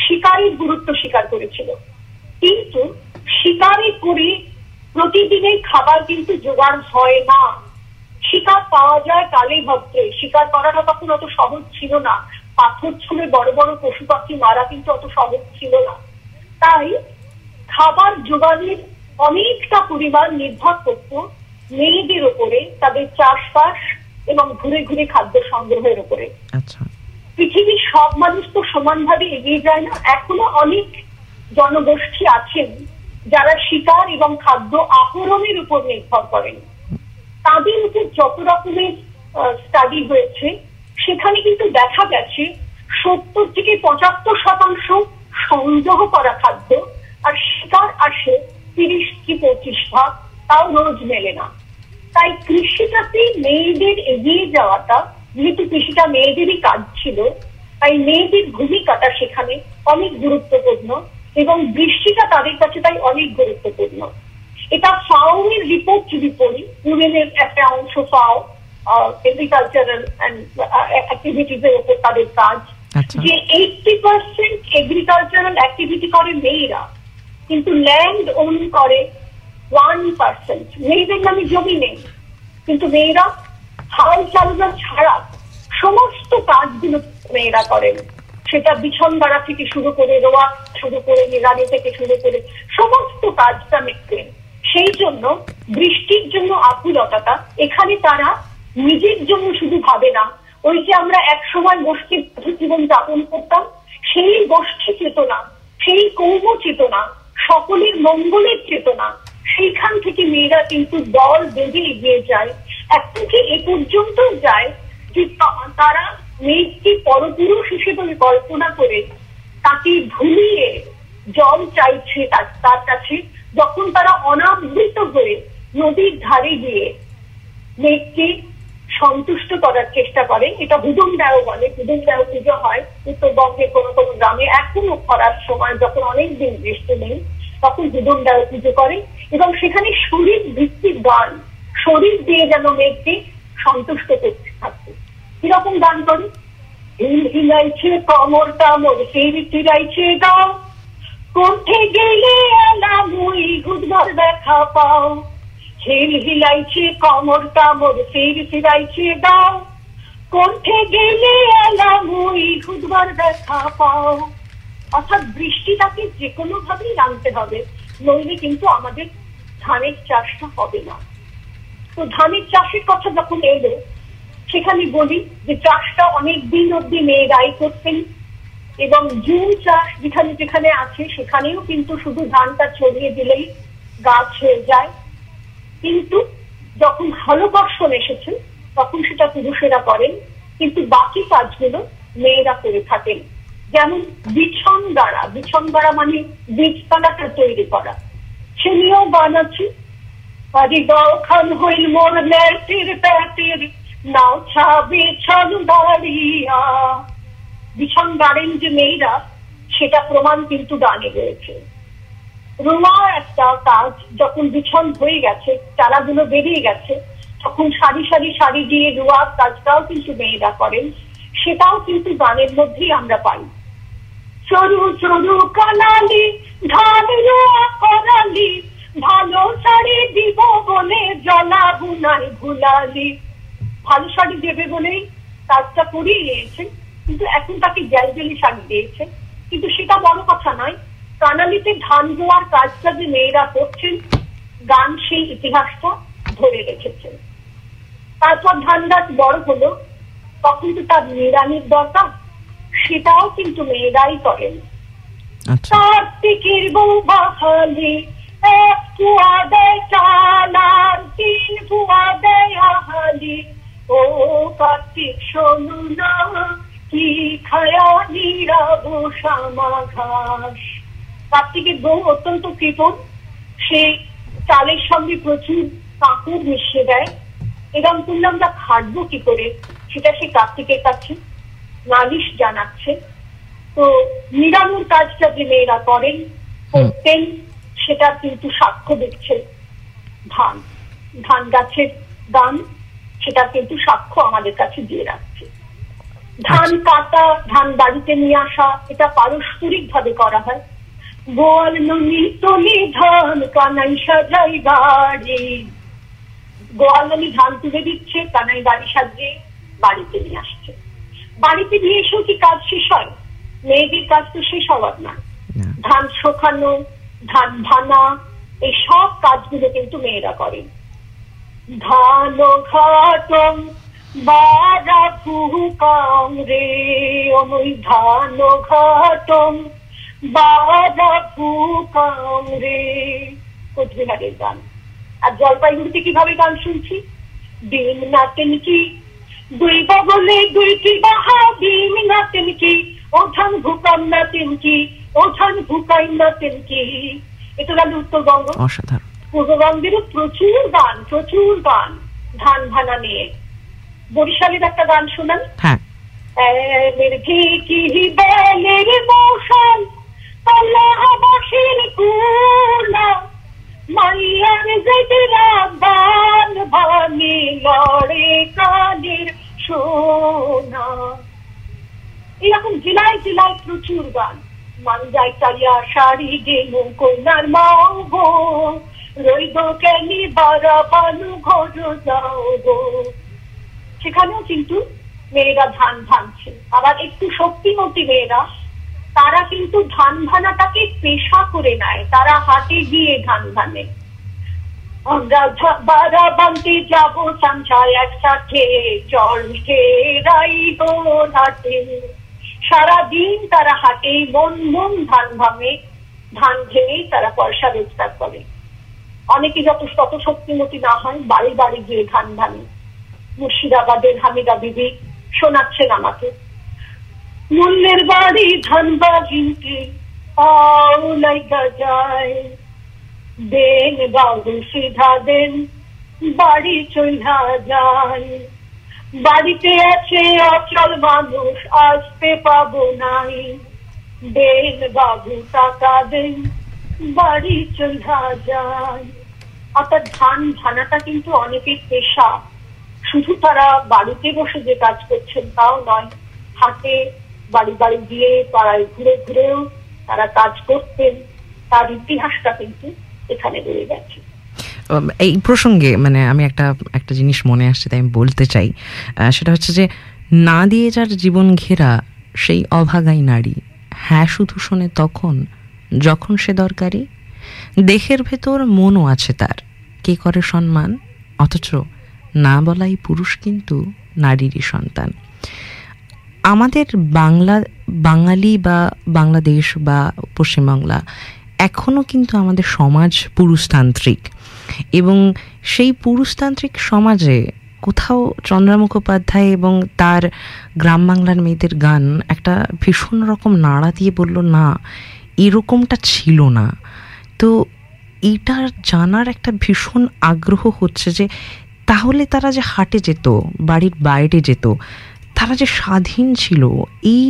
শিকারের গুরুত্ব স্বীকার করেছিল। কিন্তু শিকারে করে প্রতিদিনের খাবার কিন্তু জোগাড় হয় না। শিকার পাওয়া যায় কালে ভদ্রে। শিকার করাটা তখন অত সহজ ছিল না। পাথর ছুঁড়ে বড় বড় পশু পাখি মারা কিন্তু অত সহজ ছিল না। তাই খাবার জোগানের অনেকটা পরিমাণ নির্ভর করত মেয়েদের ওপরে তাদের চাষবাস এবং ঘুরে ঘুরে খাদ্য সংগ্রহের উপরে আচ্ছা। পৃথিবীর সব মানুষ তো সমানভাবে এগিয়ে যায় না। এখনও অনেক জনগোষ্ঠী আছেন যারা শিকার এবং খাদ্য আহরণের উপর নির্ভর করেন তাদের উপর যত রকমের স্টাডি হয়েছে, সেখানে কিন্তু দেখা গেছে সত্তর থেকে পঁচাত্তর শতাংশ সংগ্রহ করা খাদ্য আর শিকার আসে তিরিশ কি পঁচিশ ভাগ, তাও রোজ মেলে না। তাই কৃষিটাতে মেয়েদের এগিয়ে যাওয়াটা, যেহেতু কৃষিটা মেয়েদেরই কাজ ছিল, তাই মেয়েদের ভূমিকাটা সেখানে অনেক গুরুত্বপূর্ণ। এবং বৃষ্টিটা তাদের কাছে তাই অনেক গুরুত্বপূর্ণ। এটা ফাউমের রিপোর্ট যদি পড়ি ইউএনের একটা অংশ ফাও এগ্রিকালচারাল অ্যাক্টিভিটিস এর উপর তাদের কাজ। আচ্ছা। যে এইটটি পার্সেন্ট এগ্রিকালচারাল অ্যাক্টিভিটি করে মেয়েরা কিন্তু ল্যান্ড ওন করে ওয়ান পার্সেন্ট মেয়েদের নামে জমি নেই কিন্তু মেয়েরা হাল চালনা ছাড়া সমস্ত কাজগুলো মেয়েরা করেন। সেটা বিছন গাড়া থেকে শুরু করে রোয়া শুরু করে নিরানি থেকে শুরু করে সমস্ত কাজটা মেয়েদের সেই জন্য বৃষ্টির জন্য আকুলতাটা এখানে তারা নিজের জন্য শুধু ভাবে না। ওই যে আমরা এক সময় গোষ্ঠীর জীবন যাপন করতাম, সেই গোষ্ঠী চেতনা, সেই কৌম চেতনা, সকলের মঙ্গলের চেতনা, সেইখান থেকে মেয়েরা কিন্তু দল বেঁধে এগিয়ে যায়। এমনকি এ পর্যন্ত যায় যে তারা মেয়েকে পরপুরুষ হিসেবে কল্পনা করে তাকে ভুলিয়ে জল চাইছে তার কাছে, যখন তারা অনাবৃত হয়ে নদীর ধারে গিয়ে মেঘকে সন্তুষ্ট করার চেষ্টা করে, এটা হুদুম দেও বলে হুদুম দেও পুজো হয় উত্তরবঙ্গে কোনো কোনো গ্রামে, এখনও খরার সময় যখন অনেক দিন বৃষ্টি নেই, তখন হুদুম দেও পুজো করে, এবং সেখানে শরীর ভিত্তিক গান, শরীর দিয়ে যেন মেঘকে সন্তুষ্ট করতে থাকবে কীরকম গান করে? হিল হিলাইছে কমর টামর সেই ফিরাইছে গাও কোঠে গেলে এলা মুই গুদবার দেখা পাও? হিল হিলাইছে কমর টামর সেই ফিরাইছে গাও কোঠে গেলে এলা মুই গুদবার দেখা পাও? অর্থাৎ বৃষ্টিটাকে যে কোনো ভাবেই আনতে হবে, নইলে কিন্তু আমাদের ধানের চাষটা হবে না। তো ধানের চাষের কথা যখন এলো সেখানে বলি যে চাষটা অনেক দিন অব্দি মেয়েরাই করতেন এবং জুন চাষ যেখানে যেখানে আছে সেখানেও কিন্তু শুধু ধানটা ছড়িয়ে দিলেই গাছ হয়ে যায়। কিন্তু যখন ভালো বর্ষণ এসেছে, তখন সেটা পুরুষেরা করেন, কিন্তু বাকি কাজগুলো মেয়েরা করে থাকেন। যেমন বিছন গাড়া বিছন গাড়া মানে বীজতলাটা তৈরি করা। সে নিয়েও গান আছে খান হইল মোর লেটির প্যাটির নাও ছাবে ছন দাঁড়িয়া বিছন গাড়েন যে মেয়েরা সেটা প্রমাণ কিন্তু গানে রয়েছে। রোমা একটা কাজ, যখন বিছন হয়ে গেছে চারাগুলো বেরিয়ে গেছে, তখন সারি সারি শাড়ি দিয়ে রোয়ার কাজটাও কিন্তু মেয়েরা করেন, সেটাও কিন্তু গানের মধ্যেই আমরা পাই। সরু সরু কানালি ধান রোয়া করালি, ভালো শাড়ি দিব বলে জলা বুনাই ভুলালি। ভালো শাড়ি দেবে বলেই কাজটা করিয়ে নিয়েছেন কিন্তু এখন তাকে জ্যালজেলি শাড়ি দিয়েছে। কিন্তু সেটা বড় কথা নয় কানালিতে ধান রোয়ার কাজটা যে মেয়েরা করছেন গান সেই ইতিহাসটা ধরে রেখেছেন। তারপর ধান গাছ বড় হলো তখন তো তার নিরানির দরকার সেটাও কিন্তু মেয়েরাই করেন। আচ্ছা। কার্তিকের বউ বাহালি এক ফুয়া দেয় চাল আর তিন ফুয়া দেয় আহালি। ও কার্তিক শোনো না কি খায়া নিরাবো শ্যামা ঘাস কার্তিকের বউ অত্যন্ত কৃপণ সে চালের সঙ্গে প্রচুর কাঁকুর মিশিয়ে দেয় এরকম করলে আমরা খাটবো কি করে সেটা সে কার্তিকের কাছে নালিশ জানাচ্ছে। তো নিরামুর কাজটা যে মেয়েরা করেন করতেন সেটা কিন্তু সাক্ষ্য দিচ্ছে ধান। ধান গাছের দান সেটা কিন্তু সাক্ষ্য আমাদের কাছে দিয়ে রাখছে। ধান কাটা ধান বাড়িতে নিয়ে আসা এটা পারস্পরিক ভাবে করা হয়। গোয়াল ননি তলি ধান কানাই সাজাই বাড়ি। গোয়াল ননি ধান তুলে দিচ্ছে কানাই বাড়ি সাজিয়ে বাড়িতে নিয়ে আসছে। বাড়িতে নিয়ে এসেও কি কাজ শেষ হয়? মেয়েদের কাজ তো শেষ হওয়ার না। না। ধান শোকানো ধান ভানা এই সব কাজগুলো কিন্তু মেয়েরা করেন। ধান ঘাটম বারা ফুকাম রে। ওই ধান ঘাটম বারা ফুকাম রে। কোচবিহারের গান? আর জলপাইগুড়িতে কীভাবে গান শুনছি? ডিম নাচেন কি দুই বগলে দুই কি বাহা। দিন নাচেন কি ওঠান ভুকাম নাচেন কি ওঠান ভুকাই নাচেন কি এটা গেল উত্তরবঙ্গ। অসাধারণ। পূর্ববঙ্গেরও প্রচুর গান প্রচুর গান ধান ভানা নিয়ে। বরিশালের একটা গান শোনান? হ্যাঁ। বেলের কুলা মাইয়ার ভাঙি লড়ে কানের সোনা। এরকম জেলায় জেলায় প্রচুর গান। মানজাই চালিয়া শাড়ি গেলু কন্যার মাও গো। ঘর সেখানেও কিন্তু মেয়েরা ধান ভাঙছে। আবার একটু শক্তিমতী মেয়েরা, তারা কিন্তু ধান ভানাটাকে পেশা করে নেয়। তারা হাতে গিয়ে ধান ভানে বারা যাব সঞ্চয় একসাথে জল খেরাই হাটে সারাদিন তারা হাটে মন মন ধান ভাঙে। ধান ভেঙেই তারা পয়সা রোজগার করে। অনেকে যত শত শক্তিমতী না হয়, বাড়ি বাড়ি গিয়ে ধান ভাঙে মুর্শিদাবাদের হামিদা বিবি শোনাচ্ছেন আমাকে। মূল্যের বাড়ি ধান বাগিনতে পাও লাইগা দেন বাবু সিধা দেন, বাড়ি চইলা যায়। বাড়িতে আছে অচল মানুষ, আসতে পাবো নাই। দেন বাবু টাকা দেন, বাড়ি চইলা যায়। অর্থাৎ ধান ভানাটা কিন্তু অনেকের পেশা। শুধু তারা বাড়িতে বসে যে কাজ করছেন তাও নয়, হাটে বাড়ি বাড়ি গিয়ে পাড়ায় ঘুরে ঘুরেও তারা কাজ করতেন তার ইতিহাসটা কিন্তু এখানে রয়ে গেছে। এই প্রসঙ্গে মানে আমি একটা একটা জিনিস মনে আসছে, তাই আমি বলতে চাই। সেটা হচ্ছে যে, না দিয়ে যার জীবন ঘেরা, সেই অভাগাই নারী। হ্যাঁ শুধু শোনে তখন, যখন সে দরকারি দেহের ভেতর মনও আছে তার। কে করে সম্মান? অথচ না বলাই পুরুষ কিন্তু নারীরই সন্তান। আমাদের বাংলা, বাঙালি বা বাংলাদেশ বা পশ্চিমবাংলা এখনও কিন্তু আমাদের সমাজ পুরুষতান্ত্রিক। এবং সেই পুরুষতান্ত্রিক সমাজে কোথাও চন্দ্রা মুখোপাধ্যায় এবং তার গ্রাম বাংলার মেয়েদের গান একটা ভীষণ রকম নাড়া দিয়ে বলল, না, এরকমটা ছিল না। তো এটা জানার একটা ভীষণ আগ্রহ হচ্ছে যে তাহলে তারা যে হাটে যেত, বাড়ির বাইরে যেত, তারা যে স্বাধীন ছিল, এই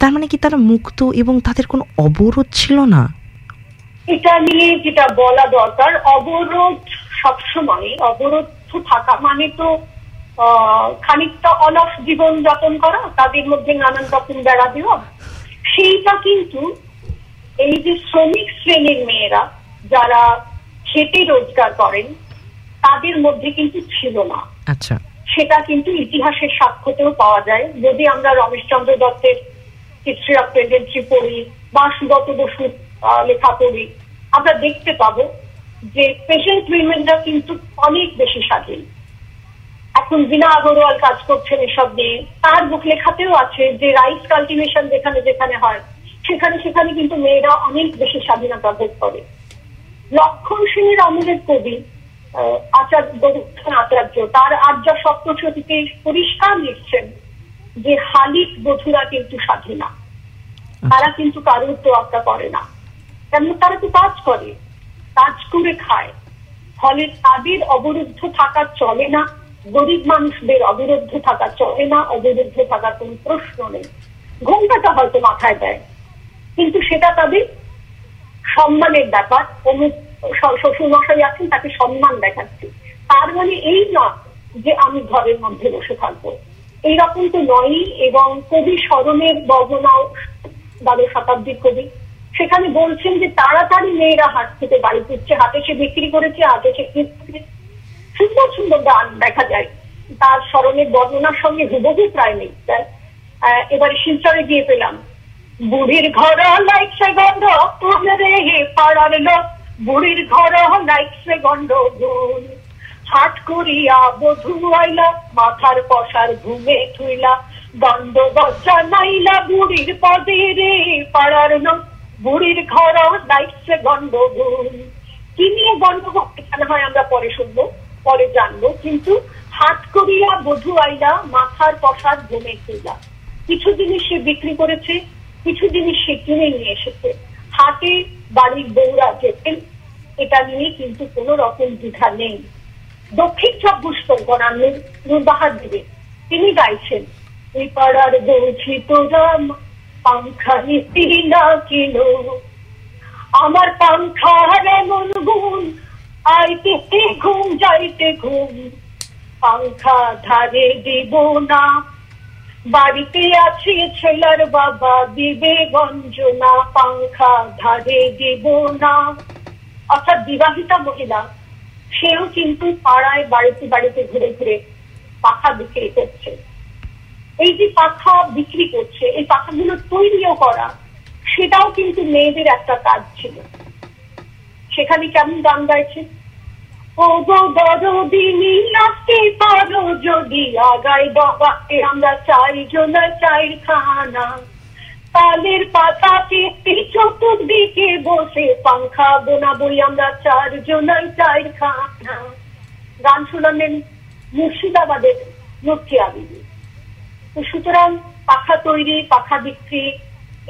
তার মানে কি তারা মুক্ত এবং তাদের কোনো অবরোধ ছিল না? এটা নিয়ে যেটা বলা দরকার, অবরোধ সবসময় অবরোধ থাকা মানে তো খানিকটা অলস জীবন যাপন করা, তাদের মধ্যে নানান রকম বেড়া দেওয়া। সেইটা কিন্তু এই যে শ্রমিক শ্রেণির মেয়েরা যারা খেটে রোজগার করেন তাদের মধ্যে কিন্তু ছিল না। আচ্ছা। সেটা কিন্তু ইতিহাসের সাক্ষ্যতেও পাওয়া যায়। যদি আমরা রমেশচন্দ্র দত্তের হিস্ট্রি অফ পড়ি বা সুগত বসুর লেখা পড়ি আমরা দেখতে পাবো যে পেশেন্ট উইমেনরা কিন্তু অনেক বেশি স্বাধীন। এখন বিনা আগরওয়াল কাজ করছেন এসব নিয়ে। তার বুক লেখাতেও আছে যে রাইস কাল্টিভেশন যেখানে যেখানে হয় সেখানে সেখানে কিন্তু মেয়েরা অনেক বেশি স্বাধীনতা ভোগ করে। লক্ষণ সেনের আমলের কবি আচার্য আচার্য তার আর্য সপ্তশতীতে পরিষ্কার লিখছেন যে হালিক বধুরা কিন্তু স্বাধীনা। তারা কিন্তু কারোর তোয়াক্কা করে না। কেন তারা তো কাজ করে কাজ করে খায়। ফলে তাদের অবরুদ্ধ থাকা চলে না গরিব মানুষদের অবরুদ্ধ থাকা চলে না অবরুদ্ধ থাকার কোন প্রশ্ন নেই। ঘুমটাটা হয়তো মাথায় দেয়। কিন্তু সেটা তাদের সম্মানের ব্যাপার। অমুক শ্বশুরমশাই আছেন, তাকে সম্মান দেখাচ্ছি। তার মানে এই না যে আমি ঘরের মধ্যে বসে থাকব। এইরকম তো নয়ই এবং কবি স্মরণের বর্ণনাও দ্বাদশ শতাব্দীর কবি। সেখানে বলছেন যে তাড়াতাড়ি মেয়েরা হাট থেকে বাড়ি ফিরছে হাতে সে বিক্রি করেছে হাতে সে সুন্দর সুন্দর গান দেখা যায়। তার স্মরণের বর্ণনার সঙ্গে হুবহু প্রায় নেই। এবারে শিলচরে গিয়ে পেলাম। বুড়ির ঘর লাইছে গন্ধ রে পাড়ার লোক। বুড়ির ঘর লাইছে গন্ধ গুণ হাট করিয়া বধু আইলা, মাথার পশার ঘুমে থুইলা। গন্ধ বচ্চা নাইলা বুড়ির পদে রে পাড়ার লোক। বুড়ির ঘর লাইছে গন্ধ গুণ কি নিয়ে গন্ধ এখানে হয় আমরা পরে শুনব, পরে জানব। কিন্তু হাট করিয়া বধু আইলা, মাথার পশার ঘুমে থুইলা। কিছু জিনিস সে বিক্রি করেছে কিছু জিনিস সে কিনে নিয়ে এসেছে। হাতে বাড়ির বৌরা যেতেন এটা নিয়ে কিন্তু কোন রকম দ্বিধা নেই। দক্ষিণ চব্বিশ পরগনা নুরবাহার দিবে তিনি গাইছেন ওই পাড়ার বলছি তোরা পাংখা নিতি না কিন? আমার পাংখার এমন গুণ, আইতে ঘুম, যাইতে ঘুম। পাংখা ধারে দিব না বাড়িতে আছে ছেলার বাবা, দিবে গঞ্জনা, পাংখা ধারে দিব না। অর্থাৎ বিবাহিতা মহিলা, সেও কিন্তু পাড়ায় বাড়িতে বাড়িতে ঘুরে ঘুরে পাখা বিক্রি করছে। এই যে পাখা বিক্রি করছে, এই পাখাগুলো তৈরিও করা, সেটাও কিন্তু মেয়েদের একটা কাজ ছিল। সেখানে কেমন গান গাইছে ও গো দরদিনী আসতে পারো যদি আগাই বাবাকে, আমরা চাই খানা। তালের পাতা পেতে চতুর্দিকে বসে পাংখা বোনা বই, আমরা চার খানা। গান শুনালেন মুর্শিদাবাদের লক্ষ্মী আবিদি তো সুতরাং পাখা তৈরি, পাখা বিক্রি,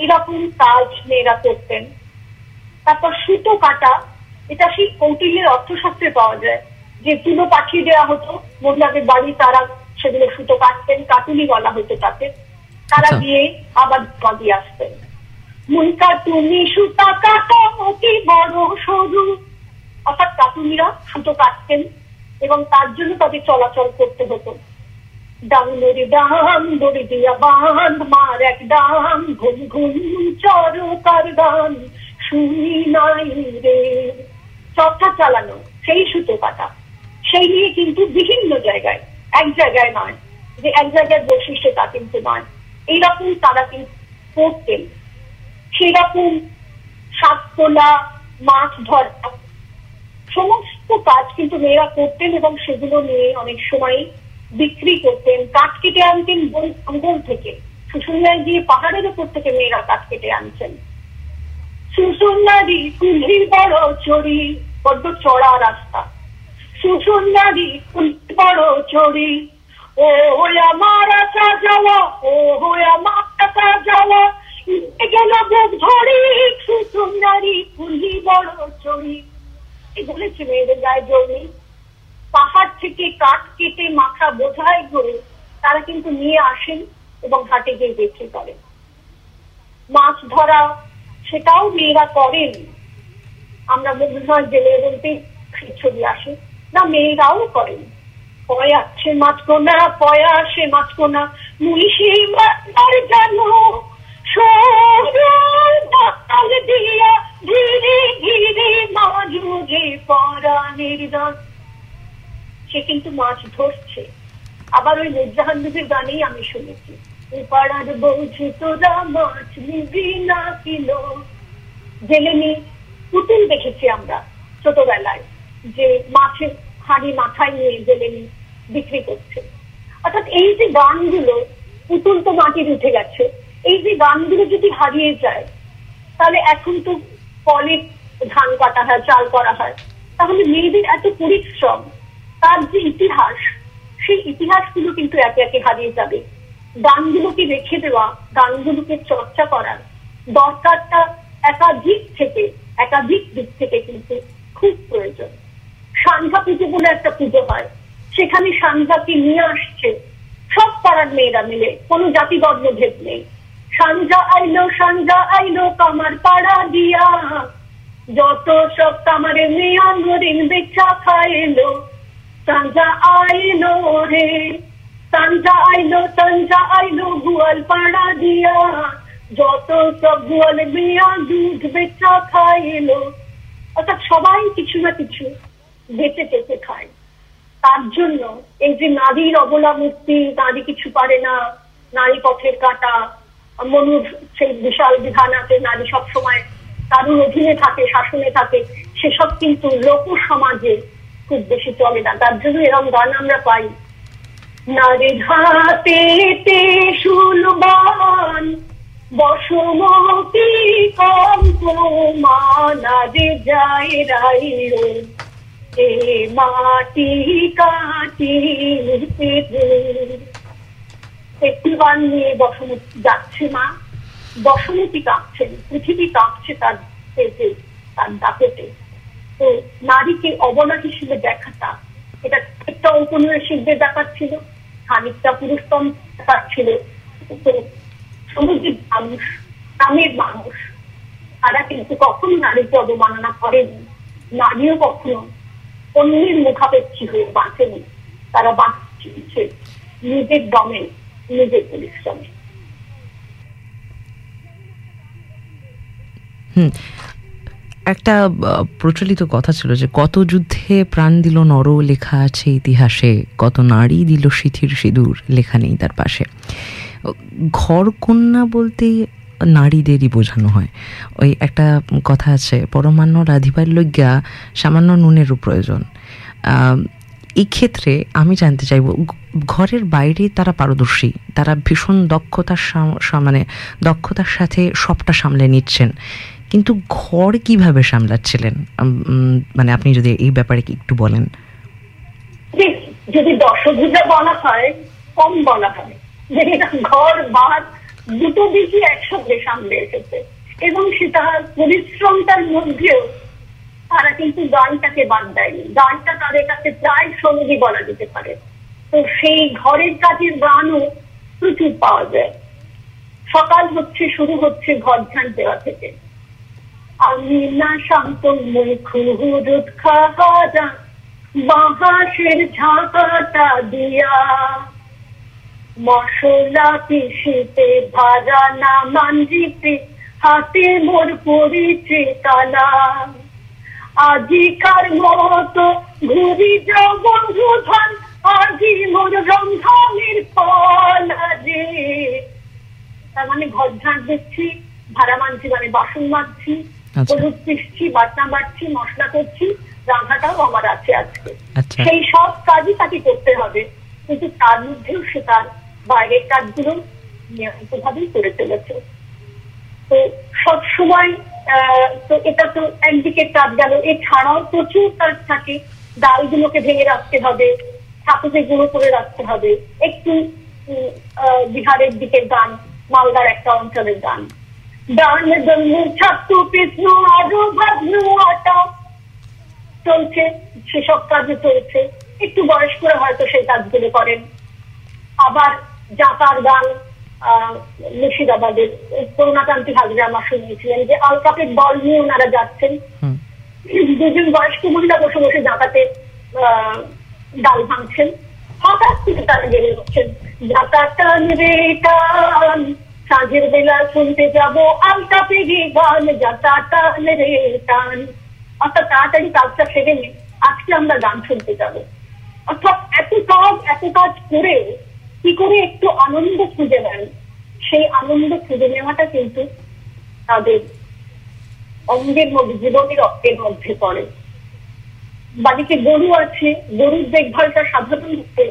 এরকম কাজ মেয়েরা করতেন। তারপর সুতো কাটা এটা সেই কৌটিল্যের অর্থশাস্ত্রে পাওয়া যায়। যে তুলো পাঠিয়ে দেওয়া হতো মহিলাদের বাড়ি তারা সেগুলো সুতো কাটতেন কাটুলি বলা হতো তাতে তারা গিয়ে আবার দিয়ে আসতেন। তুমি সুতা কাটা অতি বড় সরু। অর্থাৎ কাটুনিরা সুতো কাটতেন এবং তার জন্য তাদের চলাচল করতে হতো। ডাঙ্গুরি ডাম দড়ি দিয়া বাঁধ মার এক ডাম ঘুম ঘুম চরকার গান শুনি নাই রে। চর্চা চালানো, সেই সুতো কাটা সেই নিয়ে কিন্তু বিভিন্ন জায়গায়, এক জায়গায় নয়, যে এক জায়গায় বৈশিষ্ট্য তা কিন্তু নয়। এইরকম তারা কিন্তু করতেন। সেরকম শাক তোলা মাছ ধরা, সমস্ত কাজ কিন্তু মেয়েরা করতেন এবং সেগুলো নিয়ে অনেক সময় বিক্রি করতেন। কাঠ কেটে আনতেন বন জঙ্গল থেকে। শুশুনিয়ায় গিয়ে পাহাড়ের উপর থেকে মেয়েরা কাঠ কেটে আনছেন। সুসুন্নারি কুলির বড় চড়ি, বড্ড চড়া রাস্তা। সুসুন্নারি কুলির বড় চড়ি, ও আমার আসা যাওয়া, ও আমার আসা যাওয়া। গেল বুক ধরি সুসুন্নারি কুলি বড় চড়ি। বলেছে মেয়েদের গায়ে জমি। পাহাড় থেকে কাঠ কেটে মাথা বোঝাই করে তারা কিন্তু নিয়ে আসেন এবং হাটে গিয়ে বিক্রি করেন। মাছ ধরা সেটাও মেয়েরা করেন। আমরা মনে জেলে বলতে ছবি আসে। না, মেয়েরাও করেন। পয়া সে মাছ কোনা পয়া সে মাছ কোনা মুইশি জানো দিয়া ধীরে ধীরে দান সে কিন্তু মাছ ধরছে। আবার ওই নুরজাহান গানেই আমি শুনেছি। পাড়ার বলছি তোরা মাছ নিবি না কিলো। জেলেনি পুতুল দেখেছি আমরা ছোটবেলায়, যে মাছের হাঁড়ি মাথায় নিয়ে জেলেনি বিক্রি করছে। অর্থাৎ এই যে গানগুলো, পুতুল তো মাটির উঠে গেছে, এই যে গানগুলো যদি হারিয়ে যায়, তাহলে এখন তো কলে ধান কাটা হয়, চাল করা হয়। তাহলে মেয়েদের এত পরিশ্রম, তার যে ইতিহাস, সেই ইতিহাসগুলো কিন্তু একে একে হারিয়ে যাবে। গানগুলোকে রেখে দেওয়া গানগুলোকে চর্চা করার দরকারটা একাধিক থেকে, একাধিক দিক থেকে কিন্তু খুব প্রয়োজন। সান্ধ্যা পুজো বলে একটা পুজো হয়। সেখানে সান্ধ্যাকে নিয়ে আসছে সব পাড়ার মেয়েরা মিলে, কোনো জাতি ভেদ নেই। সান্ধ্যা আইলো সান্ধ্যা আইলো, কামার পাড়া দিয়া। যত সব কামারে মেয়া মরিন বেচা খাইলো, সান্ধ্যা আইলো রে। সান্ধ্যা আইলো সান্ধ্যা আইলো, গুয়াল পাড়া দিয়া। যত সব গুয়াল মেয়া দুধ বেচা খাইলো। অর্থাৎ সবাই কিছু না কিছু বেঁচে চেপে খায়। তার জন্য এই যে নারীর অবলা মূর্তি, নারী কিছু পারে না, নারী পথের কাটা, মনুর সেই বিশাল বিধান আছে, নারী সবসময় কারুর অধীনে থাকে, শাসনে থাকে, সেসব কিন্তু লোক সমাজে খুব বেশি চলে না। তার জন্য এরকম গান আমরা পাই। নারী হাতে শুলবান বসমতি কম্প মানারে যায় রাইরো, এ মাটি কাটি একটি গান নিয়ে বসমতি যাচ্ছে মা বসমতি কাঁপছেন পৃথিবী কাঁপছে তার পেটে তার দাপেটে। তো নারীকে অবলা হিসেবে দেখাটা, এটা একটা ঔপনিবেশিকদের ব্যাপার ছিল। খানিকটা ব্যাপার ছিল। সমুদ্রের মানুষ গ্রামের মানুষ। তারা কিন্তু কখনো নারীকে অবমাননা করেনি। নারীও কখনো অন্যের মুখাপেক্ষী হয়ে বাঁচেনি। তারা বাঁচছে নিজের দমে, নিজের পরিশ্রমে। হুম। একটা প্রচলিত কথা ছিল যে কত যুদ্ধে প্রাণ দিল নর লেখা আছে ইতিহাসে, কত নারী দিল শিথির সিঁদুর লেখা নেই তার পাশে। ঘর কন্যা বলতে নারীদেরই বোঝানো হয়। ওই একটা কথা আছে, পরমান্ন রাধিবার লজ্ঞা সামান্য নুনেরও প্রয়োজন। এই ক্ষেত্রে আমি জানতে চাইব, ঘরের বাইরে তারা পারদর্শী, তারা ভীষণ দক্ষতার মানে দক্ষতার সাথে সবটা সামলে নিচ্ছেন। কিন্তু ঘর কীভাবে সামলাচ্ছিলেন? মানে আপনি যদি এই ব্যাপারে একটু বলেন। যদি দশভূজা বলা হয়, কম বলা হয়। যে ঘর বাদ দুটো দিকই একসঙ্গে সামলে এসেছে। এবং সেটা পরিশ্রমটার মধ্যেও তারা কিন্তু গানটাকে বাদ দেয়নি। গানটা তাদের কাছে প্রায় সঙ্গী বলা যেতে পারে। তো সেই ঘরের কাজের গানও প্রচুর পাওয়া যায়। সকাল হচ্ছে, শুরু হচ্ছে, ঘর ঝাঁট দেওয়া থেকে। শান্ত মুখুরুদ খাওয়া বাহাসের ঝাঁকাটা দিয়া। মশলা পিসিতে ভাজা না মাঞ্জিতে হাতে মোর পড়িছে কালা আজিকার মতো ঘুরি যাও বন্ধু ধন, আজি মোর রন্ধনের ফল যে তার মানে ঘর ঝাঁট দিচ্ছি ভাড়া মানছি মানে বাসন আচ্ছা। হলুদ পিসছি বাটনা বাড়ছি মশলা করছি রান্নাটাও আমার আছে আজকে। আচ্ছা। সেই সব কাজই তাকে করতে হবে। কিন্তু তার মধ্যেও সে তার বাইরের কাজগুলো নিয়মিত ভাবেই করে চলেছে। তো সব সময় তো এটা তো একদিকে কাজ গেল। এছাড়াও প্রচুর কাজ থাকে। ডালগুলোকে ভেঙে রাখতে হবে ছাতুকে গুঁড়ো করে রাখতে হবে। একটু বিহারের দিকের গান মালদার একটা অঞ্চলের গান। ডান জন্ম ছাত্র কৃষ্ণ আরও ভাগ্ন আটা। চলছে সেসব কাজে চলছে। একটু বয়স্করা হয়তো সেই কাজগুলো করেন। আবার জাকার গান মুর্শিদাবাদের করুণাকান্তি হাজরা আমার শুনিয়েছিলেন যে আলকাপের বল নিয়ে ওনারা যাচ্ছেন। দুজন বয়স্ক মহিলা বসে বসে জাকাতে ডাল ভাঙছেন। হঠাৎ থেকে তারা গেলে হচ্ছেন জাকাটান রে টান সাঁঝের বেলা শুনতে যাব আলকাপে পেগে গান জাকাটান রে টান। অর্থাৎ তাড়াতাড়ি কাজটা সেরে নিয়ে আজকে আমরা গান শুনতে যাব। অর্থাৎ এত কাজ এত কাজ করে কি করে একটু আনন্দ খুঁজে নেন? সেই আনন্দ খুঁজে নেওয়াটা কিন্তু তাদের অঙ্গের মধ্যে, জীবনের অঙ্গের মধ্যে পড়ে। বাড়িতে গরু আছে, গরুর দেখভালটা সাধারণত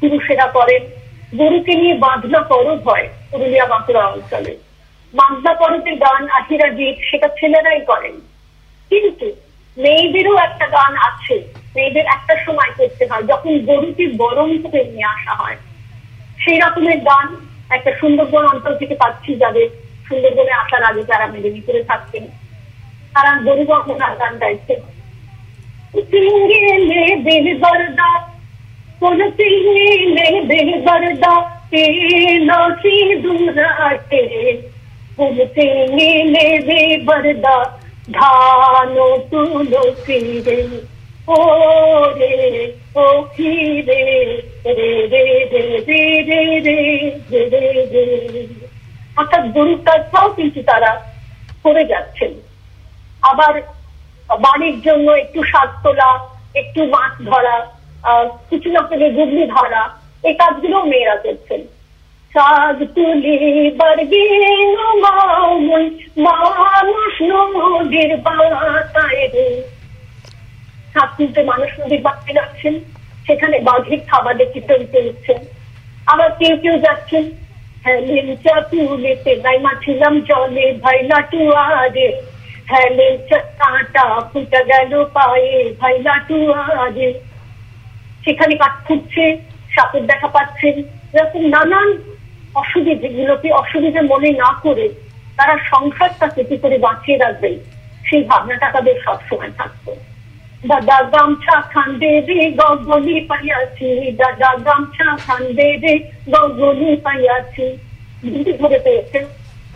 পুরুষেরা করেন। গরুকে নিয়ে বাঁধনা পরব হয় পুরুলিয়া বাঁকুড়া অঞ্চলে। বাঁধনা পরবের গান আঠিরা গীত, সেটা ছেলেরাই করেন। কিন্তু মেয়েদেরও একটা গান আছে, মেয়েদের একটা সময় করতে হয়, যখন গরুকে বরণ করে নিয়ে আসা হয়। সেই রকমের গান একটা সুন্দরবন অঞ্চল থেকে পাচ্ছি যাদের সুন্দরবনে আসার আগে যারা মেদিনীপুরে থাকতেন, তারা গরু বহনার গান গাইছেন গেলে বেহবরদার पुलती ले दिल बरदा तेना सी दूराटे पुलती ले दे बरदा धानो तुलो फिरे ओ रे ओ फिरे রে রে রে রে রে রে রে রে রে অর্থাৎ গরুর কাজটাও কিন্তু তারা করে যাচ্ছেন আবার বাড়ির জন্য একটু শাক তোলা একটু মাছ ধরা কিছু করে গুগলি ধরা এই কাজগুলো মেয়েরা করছেন। বার্গে মানুষ নদীর তুলতে মানুষ নদীর যাচ্ছেন, সেখানে বাঘের আবার কেউ কেউ যাচ্ছেন হ্যাঁ লিমচা তুলেতে গাইমা ছিলাম জলে ভাই লাটুয়ারে। হেলে কাঁটা ফুটে গেল পায়ে ভাই লাটু আজে সেখানে কাঠ ফুটছে সাপের দেখা পাচ্ছেন এরকম নানান অসুবিধে, যেগুলোকে অসুবিধে মনে না করে তারা সংসারটাকে কি করে বাঁচিয়ে রাখবে। সেই ভাবনাটা তাদের সবসময় থাকতো। দাদা গামছা খান্দে রে গগলি পাইয়াছি। দাদা গামছা খান্দে রে গগলি পাইয়াছি। ধরে পেয়েছে,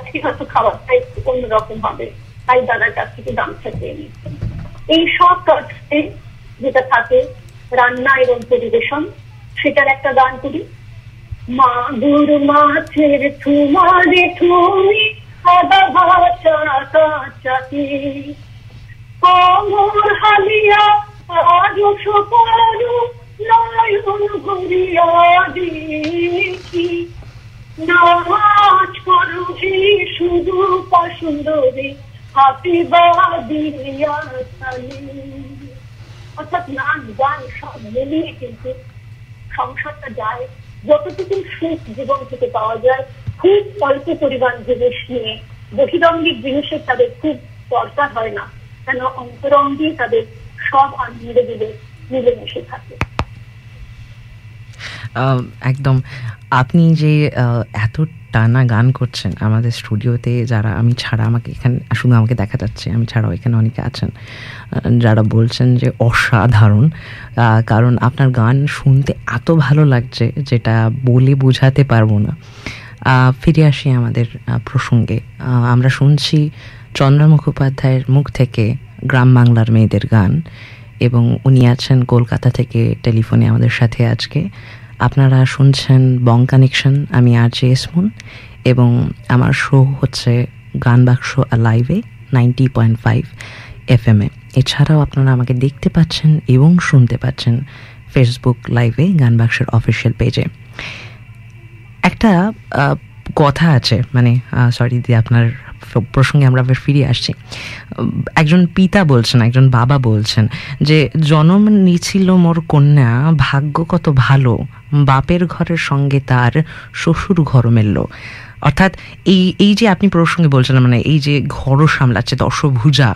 আজকে হয়তো খাবারটা একটু অন্যরকম হবে। তাই দাদার কাছ থেকে গামছা চেয়ে নিচ্ছেন এই সব কাজে যেটা থাকে রান্না এবং পরিবেশন, সেটার একটা গান করি। মা, গুরু মাছের থুমারে থুমি নাচ করু শুধু পছন্দরে অর্থাৎ নাচ গান সব মিলিয়ে কিন্তু সংসারটা যায়। যতটুকু সুখ জীবন থেকে পাওয়া যায়, খুব অল্প পরিমাণ জিনিস নিয়ে। বহিরঙ্গিক জিনিসের তাদের খুব দরকার হয় না। কেন? অন্তরঙ্গে তাদের সব আনন্দগুলো মিলেমিশে থাকে। একদম। আপনি যে এত টানা গান করছেন আমাদের স্টুডিওতে যারা, আমি ছাড়া আমাকে এখানে, শুধু আমাকে দেখা যাচ্ছে, আমি ছাড়াও এখানে অনেকে আছেন, যারা বলছেন যে অসাধারণ কারণ আপনার গান শুনতে এত ভালো লাগছে যেটা বলে বোঝাতে পারব না। ফিরে আসি আমাদের প্রসঙ্গে। আমরা শুনছি চন্দ্র মুখোপাধ্যায়ের মুখ থেকে গ্রাম বাংলার মেয়েদের গান এবং উনি আছেন কলকাতা থেকে টেলিফোনে আমাদের সাথে আজকে। আপনারা শুনছেন বং কানেকশন আমি আর জে এসমুন এবং আমার শো হচ্ছে গান বাক্স লাইভে ninety point five F M এ এছাড়াও আপনারা আমাকে দেখতে পাচ্ছেন এবং শুনতে পাচ্ছেন ফেসবুক লাইভে গান বাক্সের অফিসিয়াল পেজে একটা কথা আছে মানে সরি দিয়ে আপনার প্রসঙ্গে আমরা আবার ফিরে আসছি। একজন পিতা বলছেন, একজন বাবা বলছেন যে, জনম নিছিল মোর কন্যা, ভাগ্য কত ভালো বাপের ঘরের সঙ্গে তার শ্বশুর ঘর মেলল। অর্থাৎ এই এই যে আপনি প্রসঙ্গে বলছেন মানে এই যে ঘরও সামলাচ্ছে, দশভুজা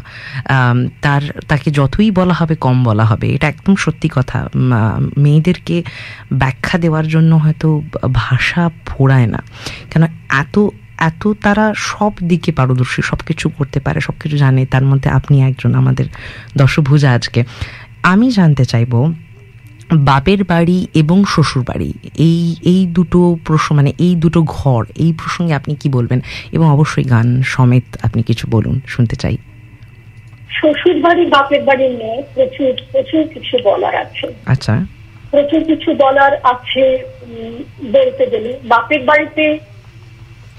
তার, তাকে যতই বলা হবে, কম বলা হবে, এটা একদম সত্যি কথা। মেয়েদেরকে ব্যাখ্যা দেওয়ার জন্য হয়তো ভাষা ফোড়ায় না। কেন এত এত তারা সব দিকে পারদর্শী, সব কিছু করতে পারে, সব কিছু জানে, তার মধ্যে আপনি একজন আমাদের দশভুজা আজকে। আমি জানতে চাইব বাপের বাড়ি এবং শ্বশুর বাড়ি। এই এই দুটো প্রশ্ন মানে এই দুটো ঘর এই প্রসঙ্গে আপনি কি বলবেন? এবং অবশ্যই গান সমেত আপনি কিছু বলুন শুনতে চাই। শ্বশুর বাড়ি বাপের বাড়ি নিয়ে প্রচুর প্রচুর কিছু বলার আছে। আচ্ছা। প্রচুর কিছু বলার আছে বলতে গেলে। বাপের বাড়িতে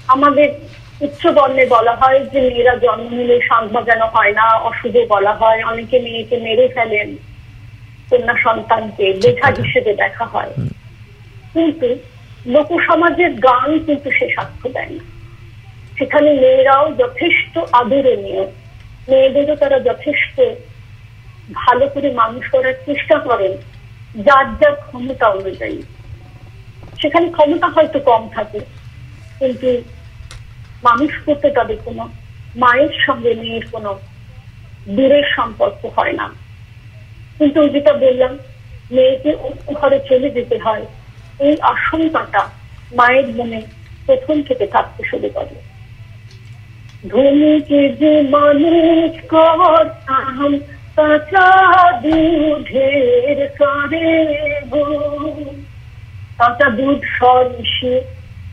আমাদের উচ্চ বর্ণে বলা হয় যে মেয়েরা জন্ম নিলে শাঁখ বাজানো হয় না অশুভ বলা হয়। অনেকে মেয়েকে মেরে ফেলেন। কন্যা সন্তানকে বোঝা হিসেবে দেখা হয়। কিন্তু লোক সমাজের গান কিন্তু সে সাক্ষ্য দেয় না। সেখানে মেয়েরাও যথেষ্ট আদরণীয়। মেয়েদেরও তারা যথেষ্ট ভালো করে মানুষ করার চেষ্টা করেন যার যার ক্ষমতা অনুযায়ী। সেখানে ক্ষমতা হয়তো কম থাকে কিন্তু মানুষ করতে তাদের কোনো মায়ের সঙ্গে মেয়ের কোনো দূরের সম্পর্ক হয় না। কিন্তু ওই যেটা বললাম, মেয়েকে অন্য ঘরে চলে যেতে হয়। এই আশঙ্কাটা মায়ের মনে প্রথম থেকে থাকতে শুরু করে। ধনীকে যে মানুষ কাঁচা দুধের কাঁচা দুধ সর মিশিয়ে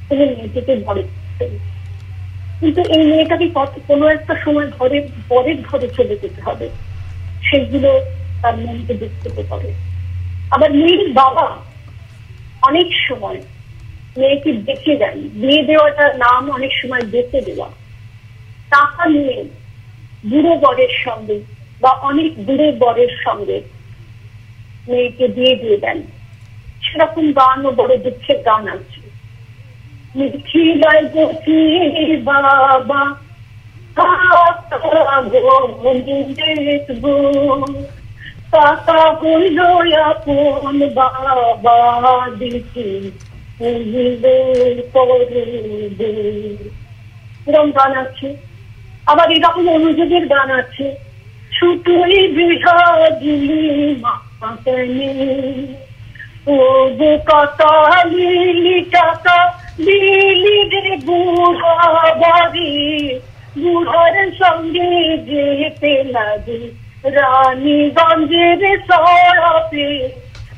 তিনি মেয়েটিকে বড় কিন্তু এই মেয়েটাকে কত কোনো একটা সময় ঘরে পরের ঘরে চলে যেতে হবে। সেগুলো তার মনকে দুঃখিত করে আবার মেয়ের বাবা অনেক সময় মেয়েকে বেঁচে দেন বিয়ে দেওয়াটার নাম অনেক সময় বেঁচে দেওয়া। টাকা নিয়ে বুড়ো বরের সঙ্গে বা অনেক দূরে বরের সঙ্গে মেয়েকে বিয়ে দিয়ে দেন। সেরকম গান ও বড় দুঃখের গান আছে। বাবা কাকা হইল আপন বাবা দিকে এরকম গান আছে। আবার এরকম অনুযোগের গান আছে। ছুটুই বিহাদিলি মাতানি। ও গো কাকা লিলি টাকা দিলি রে বুড়া বাড়ি। বুড়ার সঙ্গে যেতে লাগে। রানীগঞ্জের সড়কে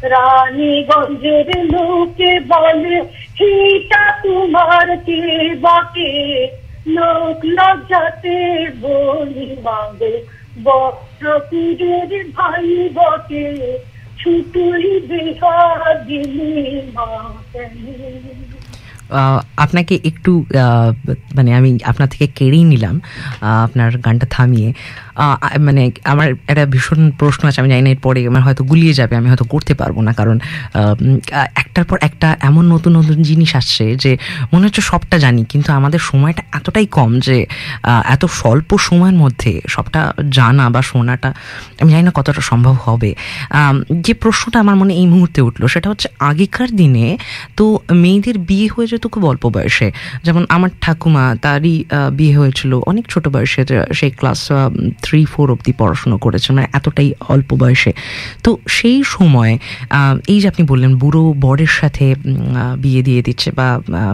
রানীগঞ্জের লোকে বলে হিটা তোমার কে বাকে? লোক লজ্জাতে বলি, মাগে, বক্রপুরের ভাই বকে, ছুটুই বেহা দিলি মা আপনাকে একটু মানে আমি আপনার থেকে কেড়েই নিলাম আপনার গানটা থামিয়ে। মানে আমার একটা ভীষণ প্রশ্ন আছে, আমি জানি না এরপরে আমার হয়তো গুলিয়ে যাবে, আমি হয়তো করতে পারব না, কারণ একটার পর একটা এমন নতুন নতুন জিনিস আসছে যে মনে হচ্ছে সবটা জানি, কিন্তু আমাদের সময়টা এতটাই কম যে এত স্বল্প সময়ের মধ্যে সবটা জানা বা শোনাটা, আমি জানি না কতটা সম্ভব হবে। যে প্রশ্নটা আমার মনে এই মুহূর্তে উঠল, সেটা হচ্ছে আগেকার দিনে তো মেয়েদের বিয়ে হয়ে যেত খুব অল্প বয়সে। যেমন আমার ঠাকুমা, তারই বিয়ে হয়েছিল অনেক ছোট বয়সে সেই ক্লাস থ্রি ফোর অব্দি পড়াশুনো করেছে মানে এতটাই অল্প বয়সে। তো সেই সময় এই যে আপনি বললেন বুড়ো বরের সাথে বিয়ে দিয়ে দিচ্ছে বা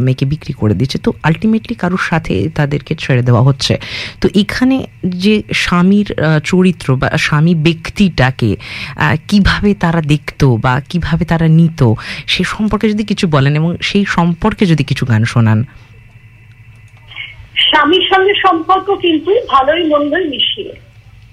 মেয়েকে বিক্রি করে দিচ্ছে, তো আলটিমেটলি কারোর সাথে তাদেরকে ছেড়ে দেওয়া হচ্ছে। তো এখানে যে স্বামীর চরিত্র বা স্বামী ব্যক্তিটাকে কীভাবে তারা দেখতো বা কীভাবে তারা নিত, সে সম্পর্কে যদি কিছু বলেন এবং সেই সম্পর্কে যদি কিছু গান শোনান। স্বামীর সঙ্গে সম্পর্ক কিন্তু ভালোই মন্দই মিশিয়ে।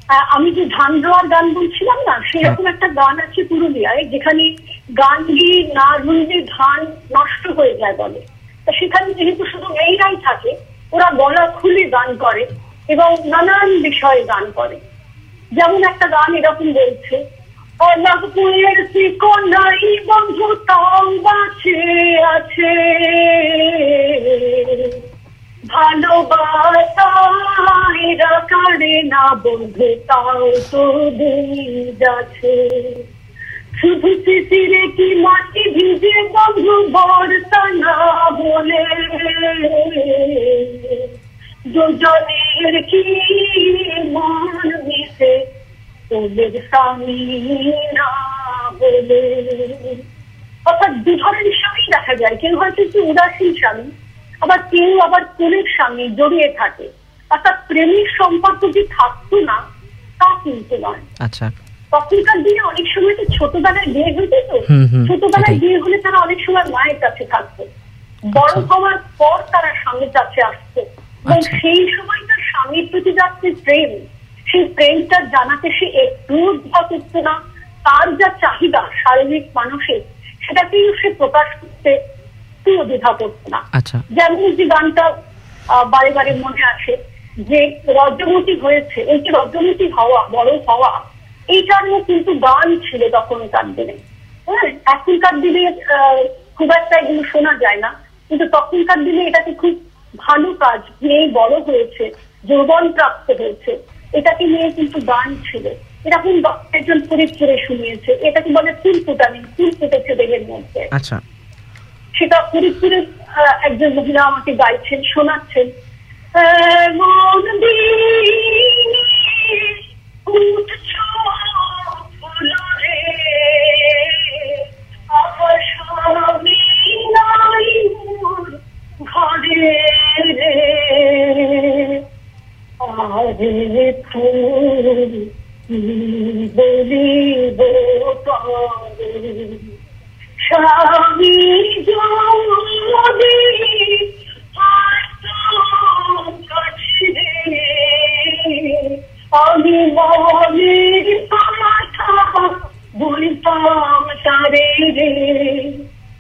আমি যে ধান রোয়ার গান বলছিলাম না সেরকম হ্যাঁ। একটা গান আছে পুরুলিয়ায় যেখানে গান দিয়ে না রুইলে ধান নষ্ট হয়ে যায় বলে। তা সেখানে যেহেতু শুধু মেয়েরাই থাকে ওরা গলা খুলে গান করে এবং নানান বিষয়ে গান করে। যেমন একটা গান এরকম বলছে বন্ধু তাও বাঁচে আছে। ভালোবাসা করে না বন্ধু তাও তো যাচ্ছে শুধু শিশিরে কি মাটি ভিজে বন্ধু বর্ষা না বলে, দুজনের কি মন মিশে তোদের স্বামী না বলে। অর্থাৎ দু ধরনের স্বামী দেখা যায়, কেউ হয়তো একটু উদাসীন স্বামী। আবার কেউ আবার প্রেমের সঙ্গে জড়িয়ে থাকে। অর্থাৎ প্রেমের সম্পর্ক যে থাকতো না তা কিন্তু নয়। আচ্ছা। তখনকার দিনে অনেক সময় তো ছোটবেলায় বিয়ে হইতে তো। ছোটবেলায় বিয়ে হলে তারা অনেক সময় মায়ের কাছে থাকতো। বড় আচ্ছা। হওয়ার পর তারা স্বামীর কাছে আসতো। এবং আচ্ছা। সেই সময় তার স্বামীর প্রতি যাচ্ছে প্রেম সেই প্রেমটা জানাতে সে একটু করতো না। তার যা চাহিদা শারীরিক মানসিক সেটাকেই সে প্রকাশ করতে একটুও দ্বিধা করছে না আচ্ছা। যেমন যে গানটা বারে বারে মনে আসে যে রজমতি হয়েছে এই যে রজমতি হওয়া বড় হওয়া এইটারও কিন্তু গান ছিল তখনকার দিনে। হ্যাঁ এখনকার দিনে খুব একটা এগুলো শোনা যায় না কিন্তু তখনকার দিনে এটাকে খুব ভালো কাজ মেয়ে বড় হয়েছে যৌবন প্রাপ্ত হয়েছে এটাকে নিয়ে কিন্তু গান ছিল। এরকম একজন করে শুনিয়েছে এটাকে বলে ফুল ফুটানি ফুল ফুটেছে দেহের মধ্যে। আচ্ছা। সেটা ফরিদপুরের একজন মহিলা আমাকে গাইছেন শোনাচ্ছেন। ঘরে ফুল রে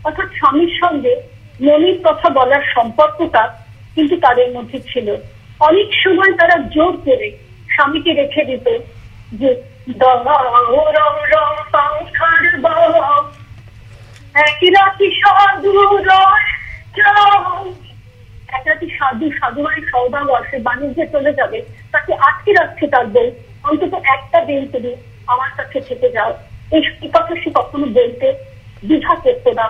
অর্থাৎ স্বামীর সঙ্গে মনির কথা বলার সম্পর্কটা কিন্তু তাদের মধ্যে ছিল। অনেক সময় তারা জোর করে স্বামীকে রেখে দিত যে একই সাধু রাতি সাধু সাধু মানে বাণিজ্যে চলে যাবে, তাকে আটকে অন্তত একটা তুমি আমার কাছে থেকে যাও। এই সে কখনো বলতে দ্বিধা করতো না।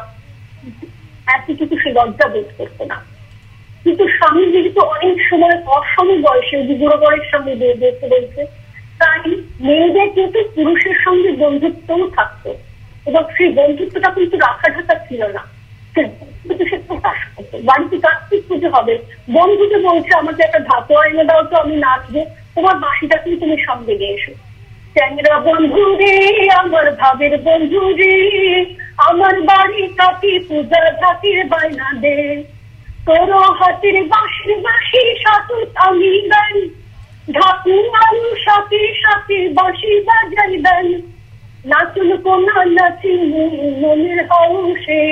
সে বোধ করতো না। কিন্তু স্বামী যেহেতু অনেক সময় অসম বয়সে বুড়ো বয়স সঙ্গে বিয়ে দিয়েছে বলছে, তাই মেয়েদের কিন্তু পুরুষের সঙ্গে বন্ধুত্বও থাকতো। এবং সেই বন্ধুত্বটা কিন্তু রাখা ঢাকা ছিল না। বাড়িতে কার্তিক পুজো হবে বলছে আমাকে একটা দাও তো আমি নাচবো, তোমার বাসিটা কিন্তু তুমি সঙ্গে নিয়ে এসো। চ্যাংরা বন্ধু রে, আমার ভাবের বন্ধু রে, আমার বাড়ি কাকি পূজা ধাতির বায়না দে। তোর হাতের বাঁশির বাঁশি সাতু আমি গান ঢাকু আলু সাথে সাথে বাঁশি বাজাই দেন। নাচুন কোনা নাচি মনের হৌসে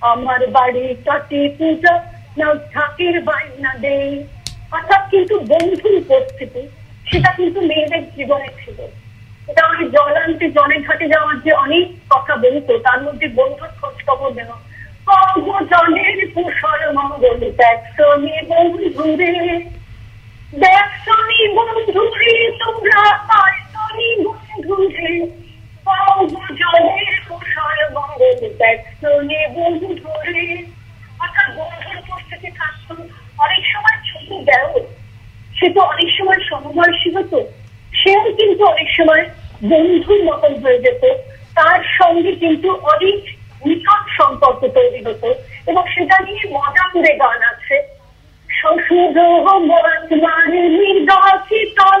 আমার বাড়ি কাটি পূজা, না ঢাকের বায়না দে অর্থাৎ কিন্তু বন্ধুর উপস্থিতি, সেটা কিন্তু মেয়েদের জীবনে ছিল। এটা অনেক জল আনতে জলের ঘাটে যাওয়ার যে অনেক কথা বলতো, তার মধ্যে বন্ধুর খোঁজ খবর দেন জলের কুশল মঙ্গল বন্ধুরে। দেখনি বন্ধুরে, তোমরা বন্ধুরে। জলের সে কিন্তু অনেক সময় বন্ধুর মতন হয়ে যেত তার সঙ্গে কিন্তু অনেক নিকট সম্পর্ক তৈরি হতো এবং সেটা নিয়ে মজা করে গান আছে শ্বশুর তল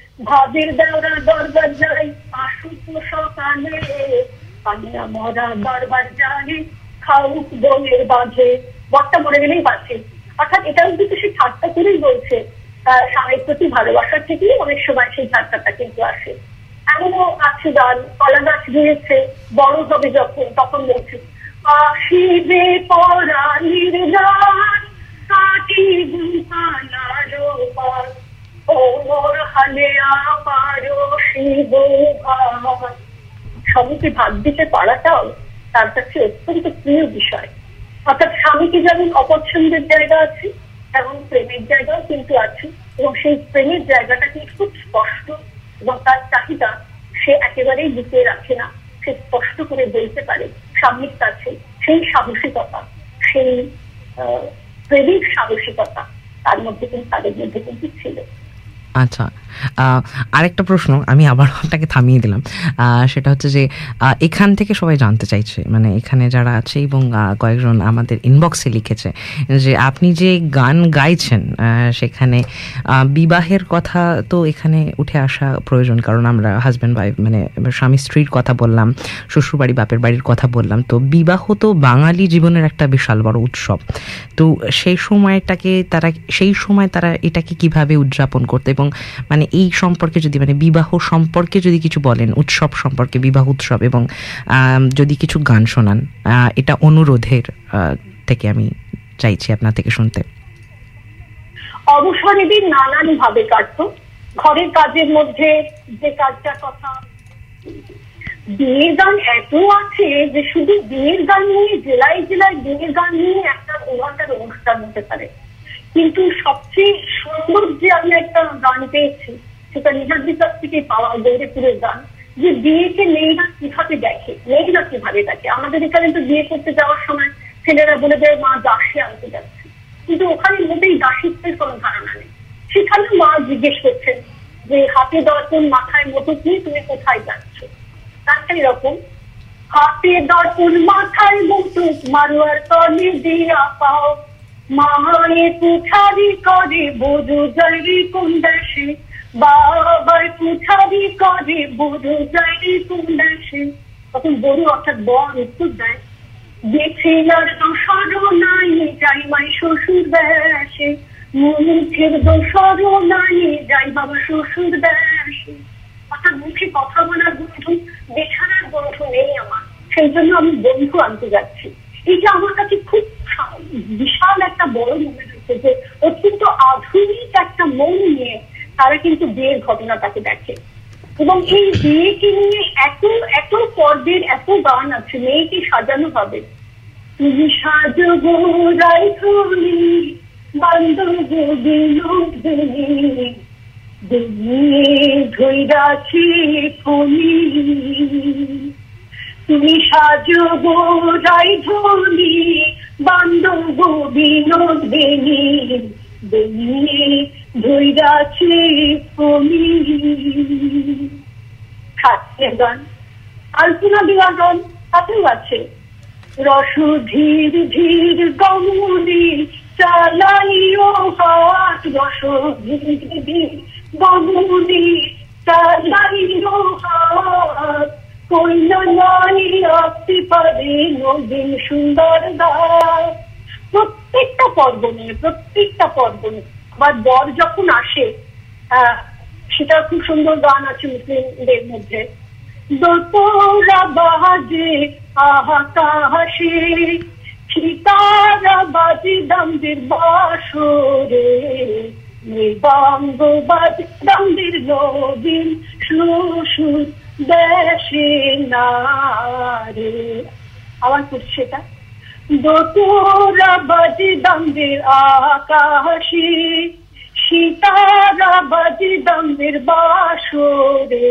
ভাবের দেওরা দরবার যাই আসুক সকালে। পানিয়া মরা দরবার যাই খাউক বনের বাঁধে বরটা মরে গেলেই বাঁচে। অর্থাৎ এটাও কিন্তু সে ঠাট্টা করেই বলছে। স্বামীর প্রতি ভালোবাসার থেকেই অনেক সময় সেই ঠাট্টাটা কিন্তু আসে। এমনও আছে গান, কলা গাছ দিয়েছে বড় হবে যখন, তখন বলছে, আসিবে পরাণীর গান, কাটিব পালার ওর হালে আপারো শিব স্বামীকে ভাগ দিতে পারাটাও তার কাছে অত্যন্ত প্রিয় বিষয়। অর্থাৎ স্বামীকে যেমন অপছন্দের জায়গা আছে তেমন প্রেমের জায়গাও কিন্তু আছে, এবং সেই প্রেমের জায়গাটা কিন্তু খুব স্পষ্ট, এবং তার চাহিদা সে একেবারেই লুকিয়ে রাখে না। সে স্পষ্ট করে বলতে পারে স্বামীর কাছে সেই সাহসিকতা, সেই প্রেমিক সাহসিকতা তার মধ্যে কিন্তু, তাদের মধ্যে কিন্তু ছিল। আচ্ছা আরেকটা প্রশ্ন, আমি আবার আপনাকে থামিয়ে দিলাম। সেটা হচ্ছে যে এখান থেকে সবাই জানতে চাইছে মানে এখানে যারা আছে এবং কয়েকজন আমাদের ইনবক্সে লিখেছে যে, আপনি যে গান গাইছেন সেখানে বিবাহের কথা তো এখানে উঠে আসা প্রয়োজন, কারণ আমরা হাজব্যান্ড ওয়াইফ মানে স্বামী, স্ত্রীর কথা বললাম, শ্বশুরবাড়ি, বাপের বাড়ির কথা বললাম, তো বিবাহ তো বাঙালি জীবনের একটা বিশাল বড় উৎসব। তো সেই সময়টাকে তারা, সেই সময় তারা এটাকে কীভাবে উদযাপন করতে এবং মানে এই সম্পর্কে যদি মানে বিবাহ সম্পর্কে যদি কিছু বলেন, উৎসব সম্পর্কে, বিবাহ উৎসব এবং যদি কিছু গান শোনান এটা অনুরোধের থেকে আমি চাইছি আপনার থেকে শুনতে। নানান ভাবে কাটত ঘরের কাজের মধ্যে যে কাজটার কথা, বিয়ের গান এত আছে যে শুধু বিয়ের গান নিয়ে, জেলায় জেলায় বিয়ের গান নিয়ে একটা অনুষ্ঠান হতে পারে। কিন্তু সবচেয়ে সুন্দর যে আমি একটা গান পেয়েছি, সেটা নিজের কাছ থেকে পাওয়া গৌরীপুরের গান, যে বিয়েকে মেয়েরা কীভাবে দেখে, মেয়েরা কীভাবে দেখে? আমাদের এখানে তো বিয়ে করতে যাওয়ার সময় ছেলেরা বলে দেয়, মা দাসে আনতে যাচ্ছে। কিন্তু ওখানে মোটেই দাসিত্বের কোনো ধারণা নেই। সেখানে মা জিজ্ঞেস করছেন যে, হাতে দর্পণ, মাথায় মতো কি? তুমি কোথায় যাচ্ছ? তারটা এরকম, হাতে দর্পণ, মাথায় মতো মারোয়ার তলে দিয়া পাও। মায়ে পুছারি করে বধু কোন দেশে বাবার পুছারি করে বধু কোন দেশে তখন বড়ু অর্থাৎ বর উত্তর দেয় দেখে আর দোষর নাই, যাই মাই শ্বশুর দেশে মুখের দোষর নাই, যাই বাবা শ্বশুর দেশে অর্থাৎ মুখে কথা বলার বন্ধু বেছানার বন্ধু নেই আমার। সেই জন্য আমি বন্ধু আনতে যাচ্ছি। এটা আমার কাছে খুব বিশাল একটা বড় মনে হচ্ছে যে অত্যন্ত আধুনিক একটা মন নিয়ে তারা কিন্তু বিয়ের ঘটনাটাকে দেখে। এবং এই বিয়েকে নিয়ে এত এত পর্বের এত গান আছে, মেয়েকে সাজানো হবে। তুমি সাজবো রাইথলি বান্ধব ধৈরাছি তুমি বান্ধব ধৈরাছি ফনি খাচ্ছে গান আলপনা তাতেও আছে রস ধীর ধীর গমুনি চালাইও হাত রস ধীর ধীর গমুনি হাত নদীন সুন্দর গাছ প্রত্যেকটা পর্ব নিয়ে প্রত্যেকটা পর্ব নিয়ে আবার বর যখন আসে সেটা খুব সুন্দর গান আছে মুসলিমদের মধ্যে। দোতরা বাজে আকাশে সীতারা বাজি দামদের বাসরে। মৃদাঙ্গ বাজি দামদের নবীন শ্বশুর দেশে না রে আবার করছে সেটা দোতরা বাজি দামদের আকাশে, সীতারা বাজি দামদের বাসরে।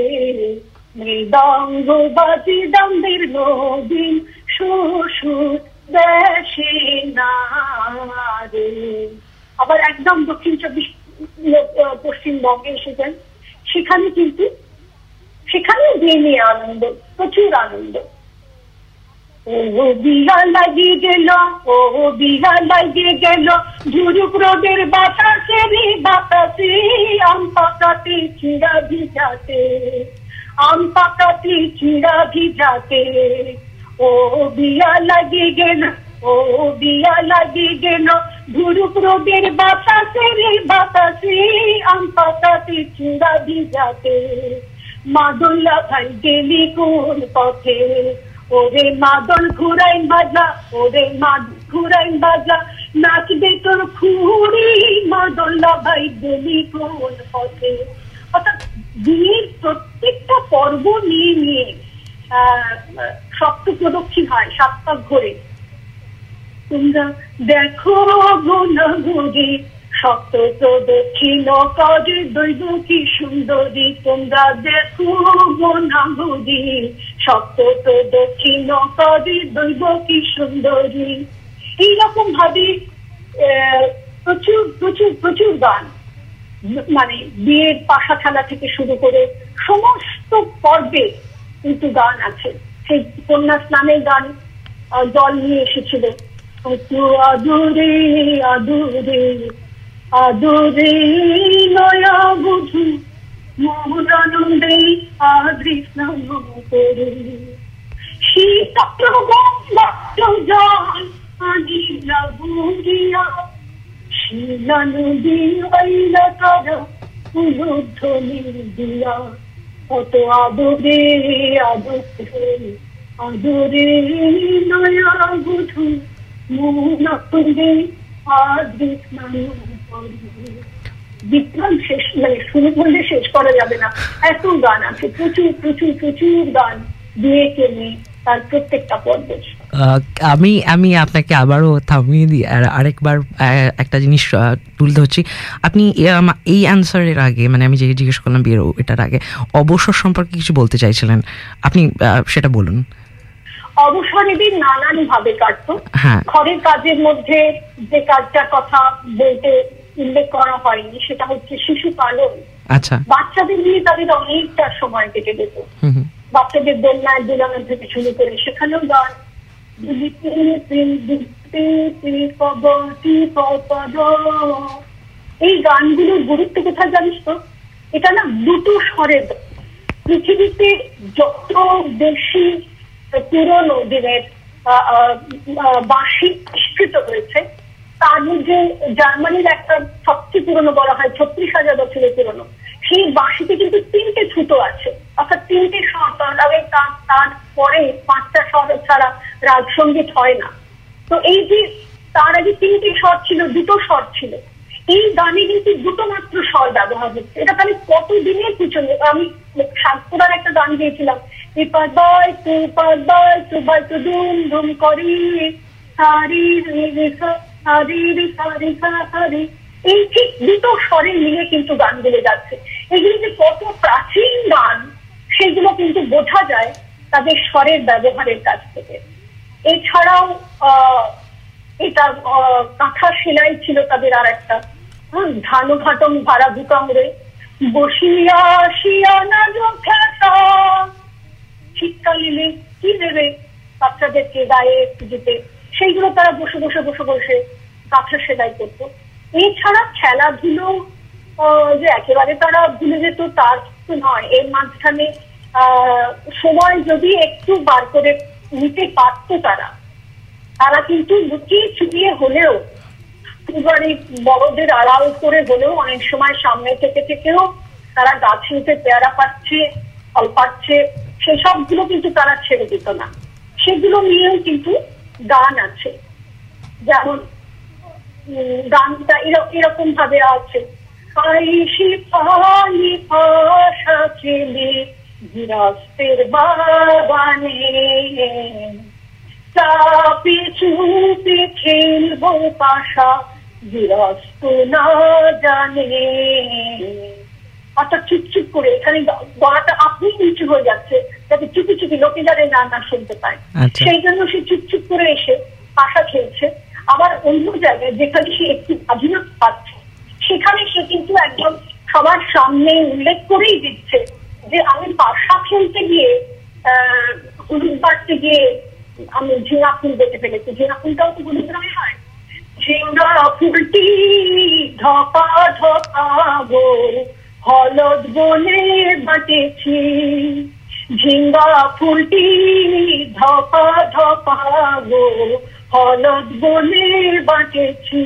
মৃদাঙ্গ বাজি দামদের নদীন শ্বশুর দেশে না রে আবার একদম দক্ষিণ চব্বিশ পশ্চিমবঙ্গে এসেছেন। সেখানে কিন্তু সেখানে নিয়ে আনন্দ, প্রচুর আনন্দ। ও বিহা লাগিয়ে গেল ও বিহা লাগিয়ে গেল। ঝুরুক রোদের বাতাসে, রে বাতাসে, আম পাকাতে, চিড়া ভিজাতে। আম পাকাতে, চিড়া ভিজাতে। ও বিয়া লাগিয়ে গেল ও বিয়া লাগিয়ে গেল। ঝুরুক রোদের বাতাসে, রে বাতাসে, আম পাকাতে, চিড়া ভিজাতে। মাদুল্লা ভাই গেলি কোন পথে? ওরে মাদল ঘুরাইন বাজা ওরে মাদল ঘুরাইন বাজা নাচবে তোর ভাই গেলি কোন পথে? অর্থাৎ বিয়ের প্রত্যেকটা পর্ব নিয়ে নিয়ে সপ্ত প্রদক্ষিণ হয় সাতটা ঘরে। তোমরা দেখো গোনা ঘুরে সপ্ত প্রদক্ষিণ করে দৈব কি সুন্দরী, তোমরা দেখো গোনা ঘুরে সপ্ত প্রদক্ষিণ করে দৈব সুন্দরী। এইরকম ভাবে প্রচুর প্রচুর প্রচুর গান। মানে বিয়ের পাশা খেলা থেকে শুরু করে সমস্ত পর্বে কিন্তু গান আছে। সেই কন্যা স্নানের গান জল নিয়ে এসেছিল। আদুরে আদুরে আদুরে নয়া বুঝু মোহনানন্দে স্নান করে শীতপ্রবন্ধ জল আনিলা বুড়িয়া শিলা নদী আইলা তারা উলুধ্বনি দিয়া কত আদরে আদরে নয়া বুধু মোহনা করে আদ্রি স্নান করে বিজ্ঞান শেষ মানে শুরু করলে শেষ করা যাবে না। এত গান আছে প্রচুর প্রচুর প্রচুর গান নিয়ে তার প্রত্যেকটা আমি আমি আপনাকে আবারও থামিয়ে দিই আর আরেকবার একটা জিনিস তুলতে হচ্ছি আপনি এই অ্যান্সারের আগে মানে আমি যে জিজ্ঞেস করলাম বিয়ের এটার আগে অবসর সম্পর্কে কিছু বলতে চাইছিলেন। আপনি সেটা বলুন। অবসর এদের নানান ভাবে কাটতো। হ্যাঁ। ঘরের কাজের মধ্যে যে কাজটার কথা বলতে উল্লেখ করা হয়নি সেটা হচ্ছে শিশু পালন। আচ্ছা। বাচ্চাদের নিয়ে তাদের অনেকটা সময় কেটে যেত বাচ্চাদের দোলনায় দোলানো থেকে শুরু করে সেখানেও গান এই গানগুলোর গুরুত্ব কোথায় জানিস তো? এটা না দুটো স্বরের পৃথিবীতে যত বেশি পুরনো দিনের বাঁশি আবিষ্কৃত হয়েছে তার মধ্যে জার্মানির একটা সবচেয়ে পুরনো বলা হয় ছত্রিশ হাজার বছরের পুরনো। সেই বাঁশিতে কিন্তু তিনটে ছুতো আছে। অর্থাৎ তিনটে স্বর, তার তার পরে পাঁচটা স্বর ছাড়া রাজসঙ্গীত হয় না। তো এই যে তার আগে তিনটে স্বর ছিল, দুটো স্বর ছিল, এই গানে কিন্তু দুটো মাত্র স্বর ব্যবহার হচ্ছে। এটা তাহলে কত দিনের পিছনে? আমি সাতপুরার একটা গান দিয়েছিলাম এপার বয় তু বয় তু বয় তু করি সারি এই ঠিক দুটো স্বরে মিলে কিন্তু গানগুলো যাচ্ছে। এগুলো যে কত প্রাচীন গান, সেগুলো কিন্তু বোঝা যায় তাদের স্বরের ব্যবহারের কাছ থেকে। এছাড়াও এটা কাঁথা সেলাই ছিল তাদের আর একটা ধান ঘাটন ভাড়া দুকামড়ে বসিয়া শিয়া না শীতকালে কি দেবে? বাচ্চাদেরকে গায়ে একটু দিতে। সেইগুলো তারা বসে বসে বসে বসে কাঁথা সেলাই করতো। এছাড়া খেলাধুলো যে একেবারে তারা ভুলে যেত তার নয়। এর মাঝখানে সময় যদি একটু বার করে নিতে পারতো তারা তারা কিন্তু লুকিয়ে চুপিয়ে হলেও বাড়ি বড়দের আড়াল করে হলেও অনেক সময় সামনে থেকে থেকেও তারা গাছ নিতে পেয়ারা পাচ্ছে, ফল পাচ্ছে সেসবগুলো কিন্তু তারা ছেড়ে দিত না। সেগুলো নিয়েও কিন্তু গান আছে। যেমন গানটা এরকম ভাবে আছে। পাশা চাপে চুপে খেলব পাশা গৃহস্থ না জানে। অর্থাৎ চুপচুপ করে এখানে গলাটা আপনি নিচু হয়ে যাচ্ছে যাতে চুপি চুপি লোকে যাদের না না শুনতে পায়। আচ্ছা। সেই জন্য সে চুপচুপ করে এসে পাশা খেলছে। আবার অন্য জায়গায় যেখানে সে একটু স্বাধীনতা পাচ্ছে সেখানে সে কিন্তু একদম সবার সামনে উল্লেখ করেই দিচ্ছে যে আমি পাশা খেলতে গিয়ে হলুদ বাড়তে গিয়ে আমি ঝিঙা ফুল দেখে ফেলেছি। ঝিঙা ফুলটাও তো হলুদ রঙে হয়। ঝিঙ্গা ফুলটি ধপা ধপা গো হলদ বলে বাটেছি, ঝিঙ্গা ফুলটি ধপা ধপা গো। হলদ বলে বাঁচেছি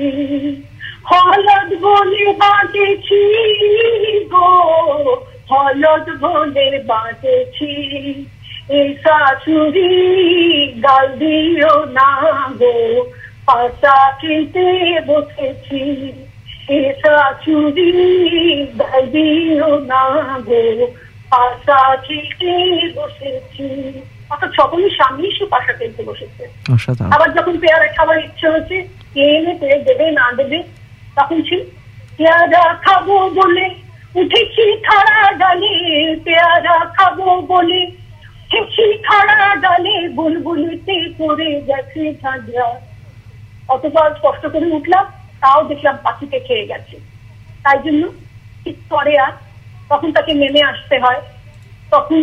হলদ বলে বাঁচেছি গো। হলদ বলে বাঁচেছি এ শাশুড়ি গাল দিও না গো। পাশা খেতে বসেছি। শাশুড়ি গাল না গো। পাশা বসেছি। অর্থাৎ সকলের সামনেই সে পাশা খেলতে বসেছে। আবার যখন পেয়ারা খাবার ইচ্ছে হচ্ছে কে এনে পেয়ে দেবে না দেবে তখন ছিল পেয়ারা খাব বলে উঠেছি খাড়া ডালে। পেয়ারা খাব বলে উঠেছি খাড়া ডালে। বুলবুলিতে পড়ে গেছে ঝাঁঝরা। অতবার কষ্ট করে উঠলাম তাও দেখলাম পাখিতে খেয়ে গেছে। তাই জন্য ঠিক পরে আর তখন তাকে নেমে আসতে হয়। তখন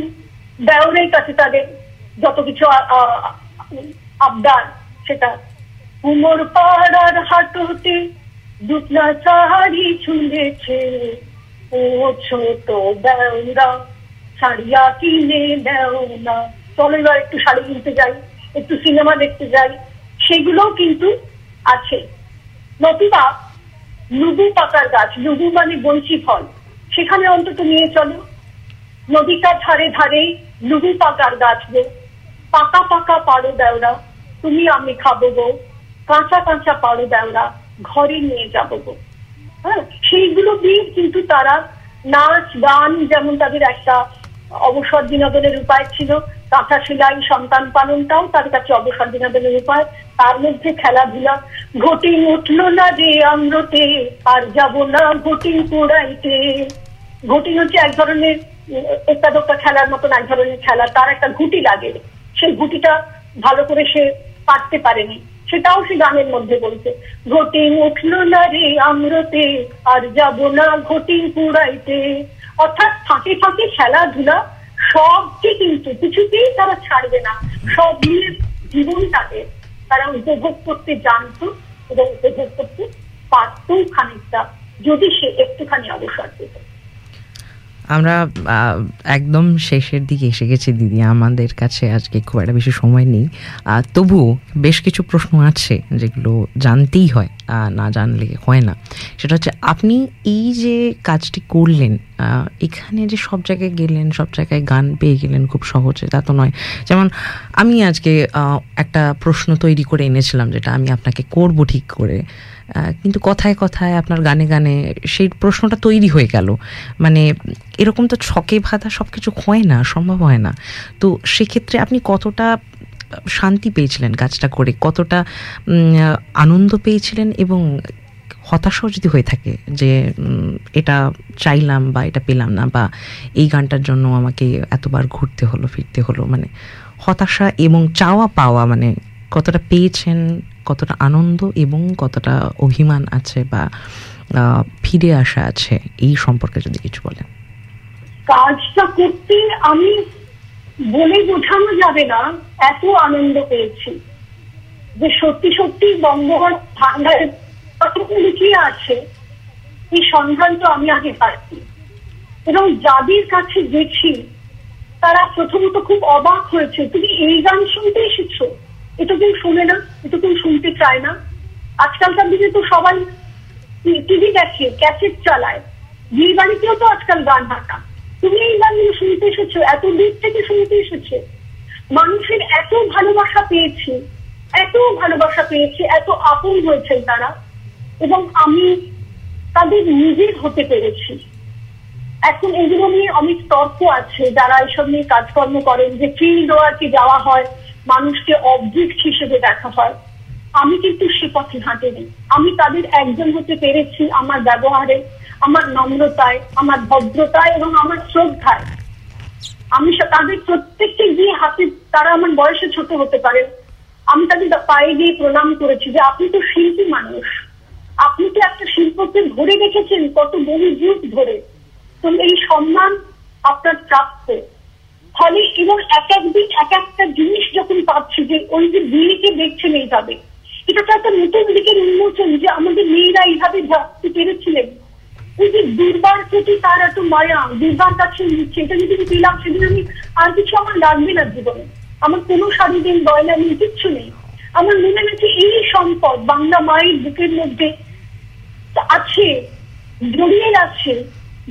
দেওরের কাছে তাদের যত কিছু আবদার, সেটা উমর পাড়ার হাটতে দুতলা শাড়ি ছুঁড়েছে ও ছোট দেওরা, শাড়িয়া কিনে দেও না। চলো এবার একটু শাড়ি কিনতে যাই, একটু সিনেমা দেখতে যাই। সেগুলোও কিন্তু আছে। নতুবা লুবু পাতার গাছ, লুবু মানে বঞ্চি ফল। সেখানে অন্তত নিয়ে চলো। নদীটার ধারে ধারে লুবু পাকার গাছ গো। পাকা পাকা পাড়ো দেওরা, তুমি আমি খাব গো। কাঁচা কাঁচা পাড়ো দেওরা, ঘরে নিয়ে যাব গো। হ্যাঁ সেইগুলো দিয়ে কিন্তু তারা নাচ, গান যেমন তাদের একটা অবসর বিনোদনের উপায় ছিল কাঁথা সেলাই সন্তান পালনটাও তার কাছে অবসর বিনোদনের উপায়। তার মধ্যে খেলাধুলা, ঘটি উঠল না যে আমরতে আর যাব না ঘটি পোড়াইতে ঘটি হচ্ছে এক ধরনের একটা খেলার মতন এক ধরনের খেলা। তার একটা ঘুটি লাগে। সেই ঘুটিটা ভালো করে সে পারতে পারেনি। সেটাও সে গানের মধ্যে বলছে। ঘটি উঠল না রে আমরতে আর যাব না ঘটি পুড়াইতে অর্থাৎ ফাঁকে ফাঁকে খেলাধুলা সবকে কিন্তু কিছুতেই তারা ছাড়বে না। সব নিয়ে জীবনটাকে তারা উপভোগ করতে জানতো এবং উপভোগ করতে পারতো খানিকটা যদি সে একটুখানি অবসর পেত। আমরা একদম শেষের দিকে এসে গেছি দিদি। আমাদের কাছে আজকে খুব একটা বেশি সময় নেই। তবু বেশ কিছু প্রশ্ন আছে যেগুলো জানতেই হয়। না জানলে হয় না। সেটা হচ্ছে আপনি এই যে কাজটি করলেন এখানে যে সব জায়গায় গেলেন, সব জায়গায় গান পেয়ে গেলেন খুব সহজে, তা তো নয়। যেমন আমি আজকে একটা প্রশ্ন তৈরি করে এনেছিলাম যেটা আমি আপনাকে করব ঠিক করে কিন্তু কথায় কথায় আপনার গানে গানে সেই প্রশ্নটা তৈরি হয়ে গেল। মানে এরকম তো ছকে ভাতা সব কিছু হয় না, সম্ভব হয় না। তো সেক্ষেত্রে আপনি কতটা শান্তি পেয়েছিলেন কাজটা করে, কতটা আনন্দ পেয়েছিলেন এবং হতাশাও যদি হয়ে থাকে যে এটা চাইলাম বা এটা পেলাম না বা এই গানটার জন্য আমাকে এতবার ঘুরতে হলো, ফিরতে হলো মানে হতাশা এবং চাওয়া পাওয়া মানে কতটা পেয়েছেন, কতটা আনন্দ এবং কতটা অভিমান আছে বা ফিরে আসা আছে, এই সম্পর্কে যদি কিছু বলেন। কাজটা করতে আমি বলে বোঝানো যাবে না, এত আনন্দ পেয়েছি। যে সত্যি সত্যি বঙ্গবন্ধ ভান্ডারের লুকিয়ে আছে, এই সন্ধান তো আমি আগে পাচ্ছি এবং যাদের কাছে গেছি, তারা প্রথমত খুব অবাক হয়েছে, তুমি এই গান শুনতে এসেছ? এটা কেউ শুনে না, এটা কেউ শুনতে চায় না। আজকালকার দিনে তো সবাই টিভি দেখে, ক্যাসেট চালায়। বিয়ে বাড়িতেও তো আজকাল গান হাঁটা তুমি এই গানগুলো শুনতে এসেছ, এত দূর থেকে শুনতে এসেছে। মানুষের এত ভালোবাসা পেয়েছি, এত ভালোবাসা পেয়েছি, এত আপন হয়েছেন তারা। এবং আমি তাদের নিজের হতে পেরেছি। এখন এগুলো নিয়ে অনেক তর্ক আছে, যারা এসব নিয়ে কাজকর্ম করেন, যে ফিল্ড ওয়ার্কে যাওয়া হয়, মানুষকে অবজেক্ট হিসেবে দেখা হয়। আমি কিন্তু সে পথে হাঁটিনি। আমি তাদের একজন হতে পেরেছি আমার ব্যবহারে। আমার নম্রতায়, আমার ভদ্রতায় এবং আমার শ্রদ্ধায়। আমি তাদের প্রত্যেককে গিয়ে হাতে তারা আমার বয়সে ছোট হতে পারে। আমি তাদের পায়ে গিয়ে প্রণাম করেছি যে আপনি তো শিল্পী মানুষ। আপনি তো একটা শিল্পকে ধরে রেখেছেন কত বহু যুগ ধরে। তো এই সম্মান আপনার প্রাপ্য। ফলে এবং এক একদিন এক একটা জিনিস যখন পাচ্ছি যে ওই যে বিয়েকে দেখছেন এইভাবে, এটা তো একটা নতুন দিকের উন্মোচন যে আমাদের মেয়েরা এইভাবে ভাবতে পেরেছিলেন। ওই যে প্রতি তার এত মায়া দুর্বার কাছে নিচ্ছে, এটা যদি আমি পেলাম, সেদিন আমি আর কিছু আমার লাগবে না জীবনে। আমার কোনো শারীরিক গয়না নেই কিচ্ছু নেই। আমার মনে হচ্ছে এই সম্পদ বাংলা মায়ের বুকের মধ্যে আছে, জড়িয়ে আছে,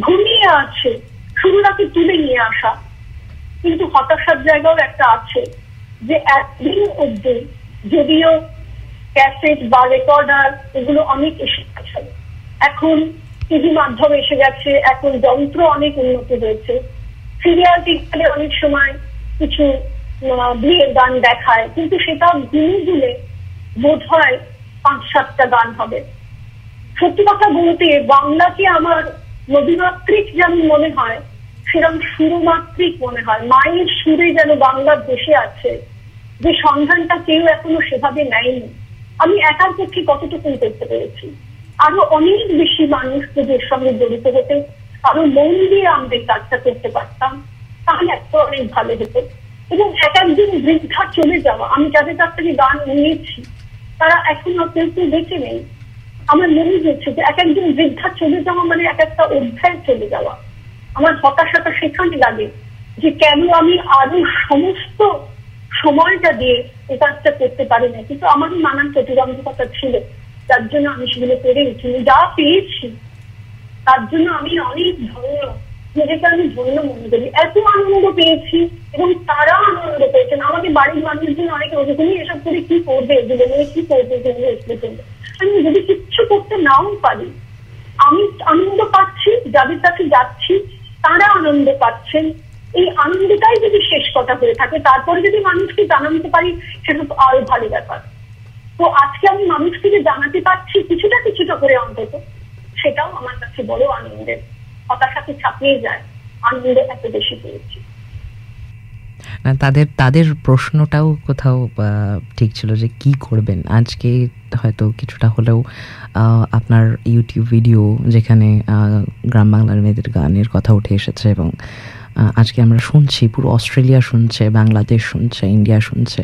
ঘুমিয়ে আছে শুরুটাকে তুলে নিয়ে আসা। কিন্তু হতাশার জায়গাও একটা আছে যে একদিন অব্দি যদিও ক্যাসেট বা রেকর্ডার এগুলো অনেক এসে গেছে। এখন টিভি মাধ্যম এসে গেছে। এখন যন্ত্র অনেক উন্নত হয়েছে। সিরিয়াল টিভিতে অনেক সময় কিছু বিয়ের গান দেখায়। কিন্তু সেটা গুনে গুনে বোধ হয় পাঁচ সাতটা গান হবে। সত্যি কথা বলতে বাংলাকে আমার নদীমাত্রিক যেমন মনে হয় সেরকম সুরমাত্রিক মনে হয়। মায়ের সুরে যেন বাংলার দেশে আছে, যে সন্ধানটা কেউ এখনও সেভাবে নেয়নি। আমি একার পক্ষে কতটুকু করতে পেরেছি? আরও অনেক বেশি মানুষ এর সঙ্গে জড়িত হতে, আরও মন দিয়ে আমাদের কাজটা করতে পারতাম, তাহলে এত অনেক ভালো হতো। এবং এক একজন বৃদ্ধা চলে যাওয়া, আমি যাদের কাছ থেকে গান নিয়েছি, তারা এখন কেউ কেউ বেঁচে নেই। আমার মনে হচ্ছে যে এক একজন বৃদ্ধা চলে যাওয়া মানে এক একটা অধ্যায় চলে যাওয়া। আমার হতাশাটা সেখানে লাগে যে কেন আমি আরও সমস্ত সময়টা দিয়ে এই কাজটা করতে পারি না। কিন্তু আমারও নানান প্রতিবন্ধকতা ছিল। যার জন্য আমি সেগুলো পেরে উঠিনি যা পেয়েছি, তার জন্য আমি অনেক ধন্য। নিজেকে আমি ধন্য মনে করি। এত আনন্দ পেয়েছি এবং তারা আনন্দ পেয়েছেন। আমাকে বাড়ির মানুষজন অনেকে ওরকমই এসব করে কি করবে? এগুলো নিয়ে কি করবে? এগুলো আমি যদি কিচ্ছু করতে নাও পারি, আমি আনন্দ পাচ্ছি, যাদের কাছে যাচ্ছি, তারা আনন্দ পাচ্ছেন। এই আনন্দটাই যদি শেষ কথা হয়ে থাকে, তারপরে যদি মানুষকে জানাতে পারি, সেটা আরও ভালো ব্যাপার। তো আজকে আমি মানুষকে যে জানাতে পারছি কিছুটা কিছুটা করে অন্তত। সেটাও আমার কাছে বড় আনন্দের। হতাশাকে ছাপিয়ে যায়। আনন্দ এত বেশি পেয়েছি। না, তাদের তাদের প্রশ্নটাও কোথাও ঠিক ছিল যে কি করবেন। আজকে হয়তো কিছুটা হলেও আপনার ইউটিউব ভিডিও যেখানে গ্রাম বাংলার মেয়েদের গানের কথা উঠে এসেছে এবং আজকে আমরা শুনছি, পুরো অস্ট্রেলিয়া শুনছে, বাংলাদেশ শুনছে, ইন্ডিয়া শুনছে।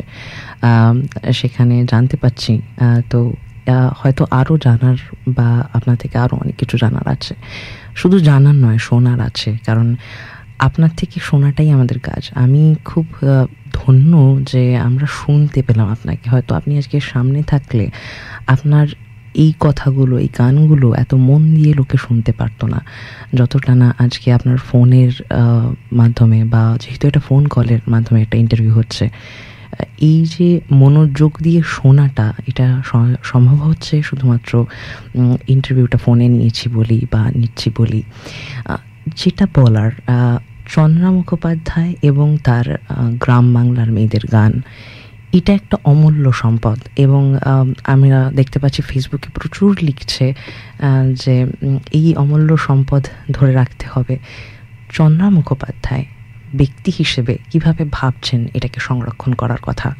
সেখানে জানতে পাচ্ছি তো হয়তো আরও জানার বা আপনার থেকে আরও অনেক কিছু জানার আছে। শুধু জানার নয়, শোনার আছে, কারণ আপনার থেকে শোনাটাই আমাদের কাজ। আমি খুব ধন্য যে আমরা শুনতে পেলাম আপনাকে। হয়তো আপনি আজকে সামনে থাকলে আপনার এই কথাগুলো, এই গানগুলো এত মন দিয়ে লোকে শুনতে পারতো না। যতটা না আজকে আপনার ফোনের মাধ্যমে বা যেহেতু এটা ফোন কলের মাধ্যমে একটা ইন্টারভিউ হচ্ছে এই যে মনোযোগ দিয়ে শোনাটা, এটা সম্ভব হচ্ছে শুধুমাত্র ইন্টারভিউটা ফোনে নিয়েছি বলি বা নিচ্ছি বলি? যেটা বলার চন্দ্রা মুখোপাধ্যায় এবং তার গ্রাম বাংলার মেয়েদের গান, এটা একটা অমূল্য সম্পদ এবং আমরা দেখতে পাচ্ছি ফেসবুকে প্রচুর লিখছে যে এই অমূল্য সম্পদ ধরে রাখতে হবে। চন্দ্রা মুখোপাধ্যায় ব্যক্তি হিসেবে কীভাবে ভাবছেন এটাকে সংরক্ষণ করার কথা?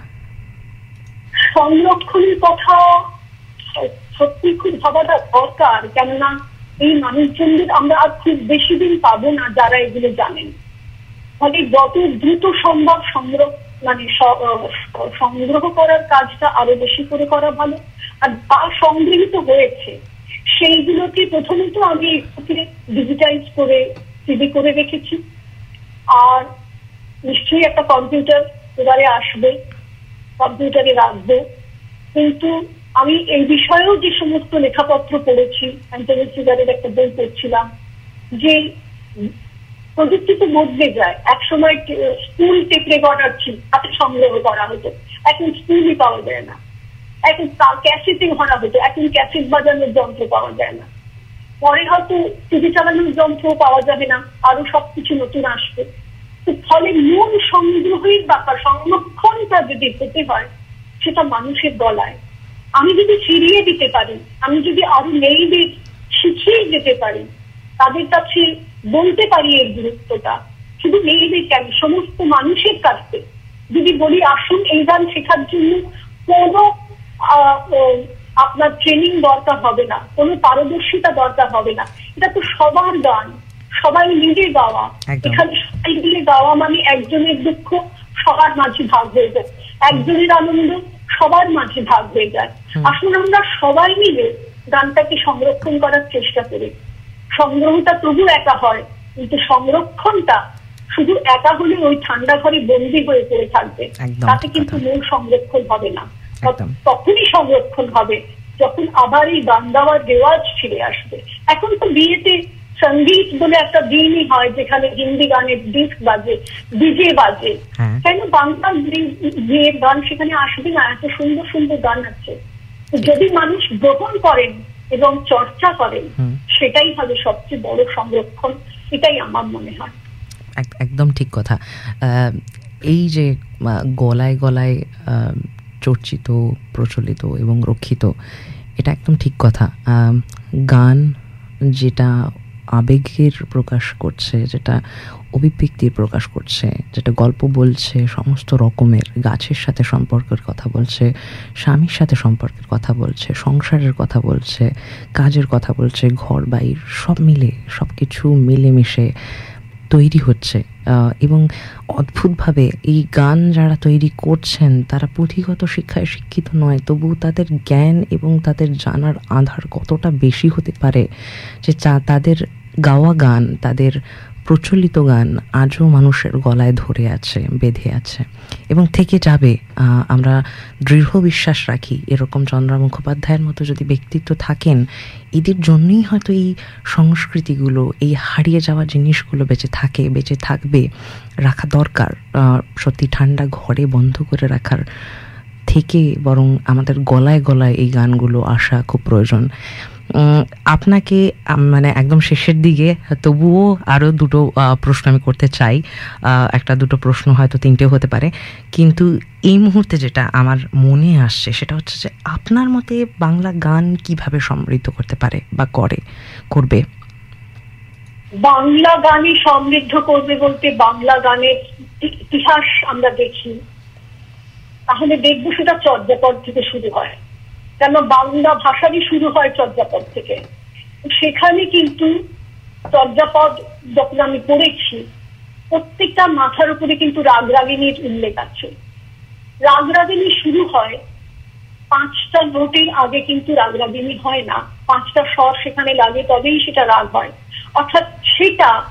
সংরক্ষণের কথা সত্যি খুব ভাবাটা দরকার। কেননা এই মানুষজনদের আমরা আর খুব বেশি দিন পাবো না যারা এগুলো জানেন। ফলে যত দ্রুত সম্ভব সংগ্রহ মানে সংগ্রহ করার কাজটা আরও বেশি করে করা ভালো। আর যা সংগৃহীত হয়েছে। সেইগুলোকে প্রথমত আমি ডিজিটাইজ করে সিডি করে রেখেছি। আর নিশ্চয়ই একটা কম্পিউটার এবারে আসবে কম্পিউটারে রাখবে। কিন্তু আমি এই বিষয়েও যে সমস্ত লেখাপত্র পড়েছি অ্যান্টনি একটা বই পড়ছিলাম, যে প্রযুক্তি তো বদলে যায়। এক সময় স্কুল টেপ রেকর্ডার ছিল তাতে সংগ্রহ করা হতো। এখন স্কুলই পাওয়া যায় না। এখন ক্যাসেটে ভরা হতো। এখন ক্যাসেট বাজানোর যন্ত্র পাওয়া যায় না। পরে হয়তো টিভি চালানোর যন্ত্র পাওয়া যাবে না আরও সবকিছু নতুন আসবে। ফলে মূল সংগ্রহের ব্যাপার, সংরক্ষণটা যদি হতে হয়, সেটা মানুষের গলায়। আমি যদি ফিরিয়ে দিতে পারি, আমি যদি আরও মেয়েদের শিখিয়ে যেতে পারি, তাদের কাছে বলতে পারি এর গুরুত্বটা, শুধু মেয়েদের কেন, সমস্ত মানুষের কাছে। যদি বলি, আসুন এই গান শেখার জন্য কোনো আপনার ট্রেনিং দরকার হবে না কোনো পারদর্শিতা দরকার হবে না। এটা তো সবার গান সবাই মিলে গাওয়া। এখানে সবাই মিলে গাওয়া মানে একজনের দুঃখ সবার মাঝে ভাগ হয়ে যায়। একজনের আনন্দ সবার মাঝে ভাগ হয়ে যায়। আসলে আমরা সবাই মিলে গানটাকে সংরক্ষণ করার চেষ্টা করি। সংগ্রহটা তবু একা হয় কিন্তু সংরক্ষণটা শুধু একা হলে ওই ঠান্ডা ঘরে বন্দি হয়ে পড়ে থাকবে। তাতে কিন্তু মূল সংরক্ষণ হবে না। তখনই সংরক্ষণ হবে যখন আবার এই গান গাওয়ার রেওয়াজ ফিরে আসবে। এখন তো বিয়েতে সংগীত বলে একটা দিনই হয় যেখানে হিন্দি গানের ডিস্ক বাজে ডিজে বাজে। হ্যাঁ। কেন বাংলা বিয়ের গান সেখানে আসবে না? এত সুন্দর সুন্দর গান আছে। যদি মানুষ গ্রহণ করেন এবং চর্চা করেন সেটাই হবে সবচেয়ে বড় সংরক্ষণ এটাই আমার মনে হয়। একদম ঠিক কথা। এই যে গলায় গলায় চর্চিত, প্রচলিত এবং রক্ষিত। এটা একদম ঠিক কথা। গান যেটা আবেগের প্রকাশ করছে, যেটা অভিব্যক্তির প্রকাশ করছে, যেটা গল্প বলছে, সমস্ত রকমের, গাছের সাথে সম্পর্কের কথা বলছে, স্বামীর সাথে সম্পর্কের কথা বলছে, সংসারের কথা বলছে, কাজের কথা বলছে, ঘর, বাড়ির সব মিলে সব কিছু মিলেমিশে তৈরি হচ্ছে। এবং অদ্ভুতভাবে এই গান যারা তৈরি করছেন, তারা পুঁথিগত শিক্ষায় শিক্ষিত নয় তবু তাদের জ্ঞান এবং তাদের জানার আধার কতটা বেশি হতে পারে যে চা, তাদের গাওয়া গান, তাদের প্রচলিত গান আজও মানুষের গলায় ধরে আছে, বেঁধে আছে। এবং থেকে যাবে আমরা দৃঢ় বিশ্বাস রাখি, এরকম চন্দ্রা মুখোপাধ্যায়ের মতো যদি ব্যক্তিত্ব থাকেন, এদের জন্যই হয়তো এই সংস্কৃতিগুলো, এই হারিয়ে যাওয়া জিনিসগুলো বেঁচে থাকে, বেঁচে থাকবে, রাখা দরকার সত্যি ঠান্ডা ঘরে বন্ধ করে রাখার থেকে বরং আমাদের গলায় গলায় এই গানগুলো আসা খুব প্রয়োজন। আপনাকে মানে একদম শেষের দিকে তবুও আরও দুটো প্রশ্ন আমি করতে চাই। একটা দুটো প্রশ্ন হয়তো তিনটেও হতে পারে। কিন্তু এই মুহূর্তে যেটা আমার মনে আসছে, সেটা হচ্ছে যে আপনার মতে বাংলা গান কীভাবে সমৃদ্ধ করতে পারে বা করে, করবে? বাংলা গানই সমৃদ্ধ করবে বলতে বাংলা গানের ইতিহাস আমরা দেখি। তাহলে দেখব সেটা চর্যাপদ থেকে শুরু হয়। কেন বাংলা ভাষারই শুরু হয় চর্যাপদ থেকে? সেখানে কিন্তু চর্যাপদ যখন আমি পড়েছি, প্রত্যেকটা মাথার উপরে কিন্তু রাগরাগিনীর উল্লেখ আছে। রাগরাগিনী শুরু হয়, পাঁচটা নোটের আগে কিন্তু রাগরাগিনী হয় না। পাঁচটা স্বর সেখানে লাগে, তবেই সেটা রাগ হয়। অর্থাৎ সেটা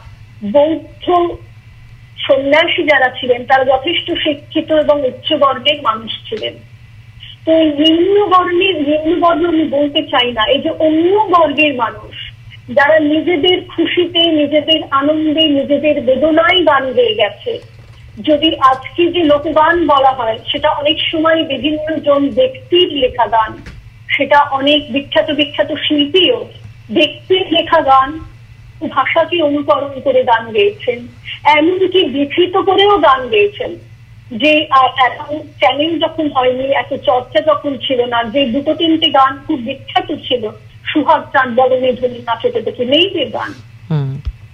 বৌদ্ধ সন্ন্যাসী যারা ছিলেন, তারা যথেষ্ট শিক্ষিত এবং উচ্চবর্গের মানুষ ছিলেন। তো নিম্ন বর্ণের নিম্ন বর্ণ আমি বলতে চাই না। এই যে অন্য বর্গের মানুষ, যারা নিজেদের খুশিতে, নিজেদের আনন্দে, নিজেদের বেদনায় গান গেয়ে গেছে, যদি আজকে যে লোকগান বলা হয়, সেটা অনেক সময় বিভিন্ন জন ব্যক্তির লেখা গান সেটা অনেক বিখ্যাত বিখ্যাত শিল্পীও ব্যক্তির লেখা গান ভাষাকে অনুকরণ করে গান গেয়েছেন, এমনকি বিকৃত করেও গান গেয়েছেন। যে এখন চ্যানেল যখন হয়নি এত চর্চা যখন ছিল না যে দুটো তিনটে গান খুব বিখ্যাত ছিল সুহাগ চাঁদ বদনে ধনী নাচতে দেখে মেয়েদের গান।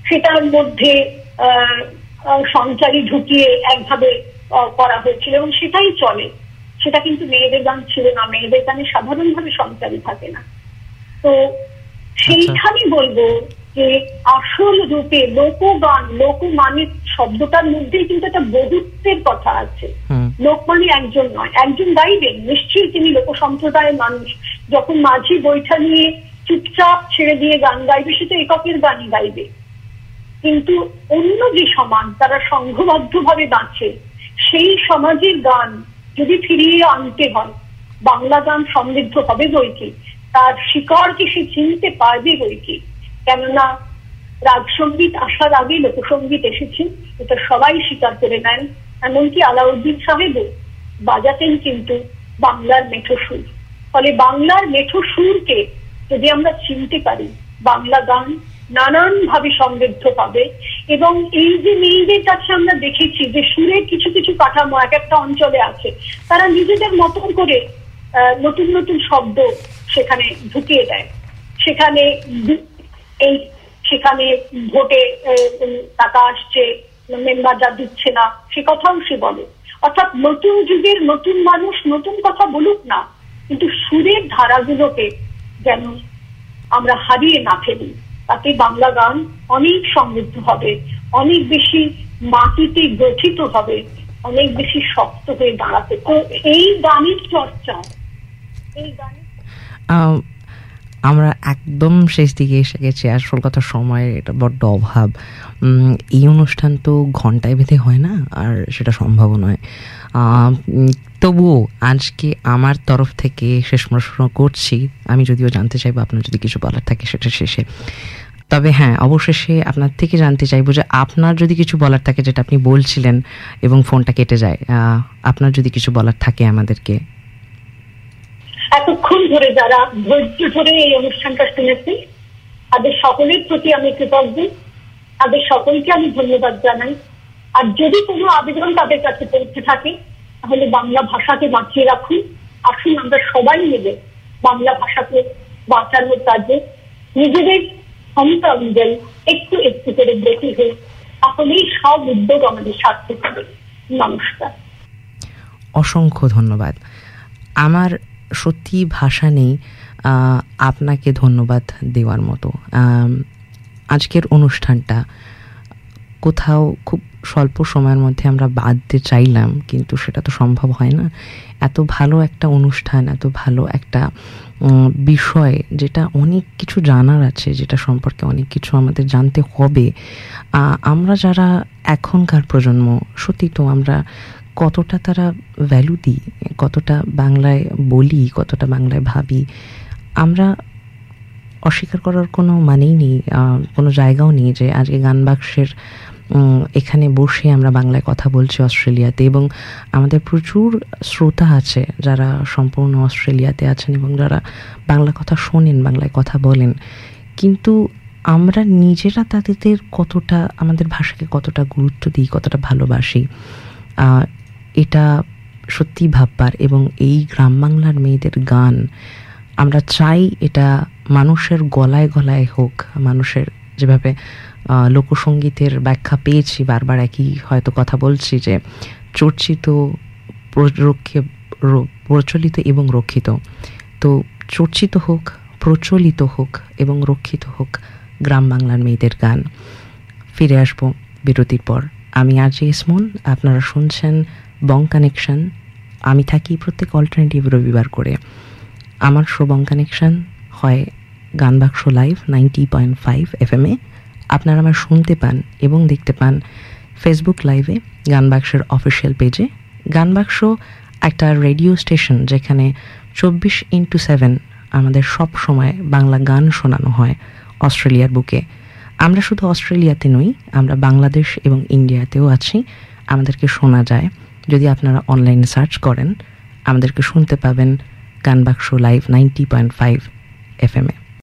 সেটার মধ্যে সঞ্চারী ঢুকিয়ে একভাবে করা হয়েছিল এবং সেটাই চলে। সেটা কিন্তু মেয়েদের গান ছিল না মেয়েদের গানে সাধারণভাবে সঞ্চারী থাকে না। তো সেইখানে বলব যে আসল রূপে লোকগান লোক মানে শব্দটার মধ্যেই কিন্তু একটা বহুত্বের কথা আছে। লোক মানে একজন নয় একজন গাইবেন। নিশ্চয়ই তিনি লোক সম্প্রদায়ের মানুষ। যখন মাঝি বৈঠা নিয়ে চুপচাপ ছেড়ে দিয়ে গান গাইবে সে তো এককের গানই গাইবে। কিন্তু অন্য যে সমাজ তারা সংঘবদ্ধ ভাবে বাঁচে সেই সমাজের গান যদি ফিরিয়ে আনতে হয় বাংলা গান সমৃদ্ধ হবে বই কি তার শিকড়কে সে চিনতে পারবে বই কি কেননা রাজসঙ্গীত আসার আগে লোকসঙ্গীত এসেছে, এটা সবাই স্বীকার করে নেন। এমনকি আলাউদ্দিন সাহেবও বাজাতেন কিন্তু বাংলার মেঠো সুর। ফলে বাংলার মেঠো সুরকে যদি আমরা চিনতে পারি, বাংলা গান নানান ভাবে সমৃদ্ধ পাবে। এবং এই যে মেয়েদের কাছে আমরা দেখেছি যে সুরের কিছু কিছু কাঠামো, এক একটা অঞ্চলে আছে, তারা নিজেদের মতন করে নতুন নতুন শব্দ সেখানে ঢুকিয়ে দেয়। সেখানে এই সেখানে ভোটে টাকা আসছে মেম্বার যা দিচ্ছে না, সে কথাও সে বলে। অর্থাৎ নতুন যুগের নতুন মানুষ নতুন কথা বলুক না, কিন্তু সুরের ধারাগুলোকে যেন আমরা হারিয়ে না ফেলি, তাতে বাংলা গান অনেক সমৃদ্ধ হবে, অনেক বেশি মাটিতে গঠিত হবে, অনেক বেশি শক্ত হয়ে দাঁড়াতে। এই গানের চর্চা, এই গানের আমরা একদম শেষ দিকে এসে গেছি। আসল কথা, সময়ের এটা বড্ড অভাব। এই অনুষ্ঠান তো ঘন্টায় বেঁধে হয় না, আর সেটা সম্ভব নয়। তবুও আজকে আমার তরফ থেকে শেষ প্রশ্ন করছি। আমি যদিও জানতে চাইব, আপনার যদি কিছু বলার থাকে সেটা শেষে। তবে হ্যাঁ অবশেষে আপনার থেকে জানতে চাইব যে আপনার যদি কিছু বলার থাকে, যেটা আপনি বলছিলেন এবং ফোনটা কেটে যায় আপনার যদি কিছু বলার থাকে আমাদেরকে এতক্ষণ ধরে যারা ধৈর্য ধরে এই অনুষ্ঠানটা শুনেছে তাদের সকলের প্রতি আমি কৃতজ্ঞ। তাদের সকলকে আমি ধন্যবাদ জানাই। আর যদি কোনো আবেদন তাদের কাছে পৌঁছে থাকে, তাহলে বাংলা ভাষাকে বাঁচিয়ে রাখুন। আসুন আমরা সবাই মিলে বাংলা ভাষাকে বাঁচানোর কাজে নিজেদের ক্ষমতা অনুযায়ী একটু একটু করে ব্রতী হই তাহলেই সব উদ্যোগ আমাদের সার্থক হবে। নমস্কার। অসংখ্য ধন্যবাদ। আমার সত্যি ভাষা নেই আপনাকে ধন্যবাদ দেওয়ার মতো। আজকের অনুষ্ঠানটা কোথাও খুব স্বল্প সময়ের মধ্যে আমরা বাঁধতে চাইলাম, কিন্তু সেটা তো সম্ভব হয় না। এত ভালো একটা অনুষ্ঠান, এত ভালো একটা বিষয় যেটা অনেক কিছু জানার আছে, যেটা সম্পর্কে অনেক কিছু আমাদের জানতে হবে। আমরা যারা এখনকার প্রজন্ম, সত্যি তো আমরা কতটা তারা ভ্যালু দিই, কতটা বাংলায় বলি, কতটা বাংলায় ভাবি, আমরা অস্বীকার করার কোনো মানেই নেই কোনো জায়গাও নেই যে আজকে গান বাক্সের এখানে বসে আমরা বাংলায় কথা বলছি অস্ট্রেলিয়াতে এবং আমাদের প্রচুর শ্রোতা আছে যারা সম্পূর্ণ অস্ট্রেলিয়াতে আছেন এবং যারা বাংলা কথা শোনেন, বাংলায় কথা বলেন। কিন্তু আমরা নিজেরা তাদের কতটা, আমাদের ভাষাকে কতটা গুরুত্ব দিই, কতটা ভালোবাসি। এটা সত্যি ভাববার এবং এই গ্রাম বাংলার মেয়েদের গান, আমরা চাই এটা মানুষের গলায় গলায় হোক, মানুষের যেভাবে লোকসঙ্গীতের ব্যাখ্যা পেয়েছি, বারবার একই হয়তো কথা বলছি যে চর্চিত প্রচলিত এবং রক্ষিত। তো চর্চিত হোক, প্রচলিত হোক এবং রক্ষিত হোক গ্রাম বাংলার মেয়েদের গান। ফিরে আসব বিরতির পর। আমি আজ ইসমন, আপনারা শুনছেন বং কানেকশন, আমি থাকি প্রত্যেক অল্টারনেটিভ রবিবার করে। আমার শো বং কানেকশন হয় গান বাক্স live ninety point five F M এ। আপনারা আমার শুনতে পান এবং দেখতে পান ফেসবুক লাইভে গানবাক্সের অফিসিয়াল পেজে গানবাক্স একটা রেডিও স্টেশন যেখানে চব্বিশ ইন্টু সেভেন আমাদের সব সময় বাংলা গান শোনানো হয় অস্ট্রেলিয়ার বুকে। আমরা শুধু অস্ট্রেলিয়াতে নই, আমরা বাংলাদেশ এবং ইন্ডিয়াতেও আছি, আমাদেরকে শোনা যায়। যদি আপনারা অনলাইনে সার্চ করেন, আমাদেরকে শুনতে পাবেন Gaanbaksho live ninety point five F M এ।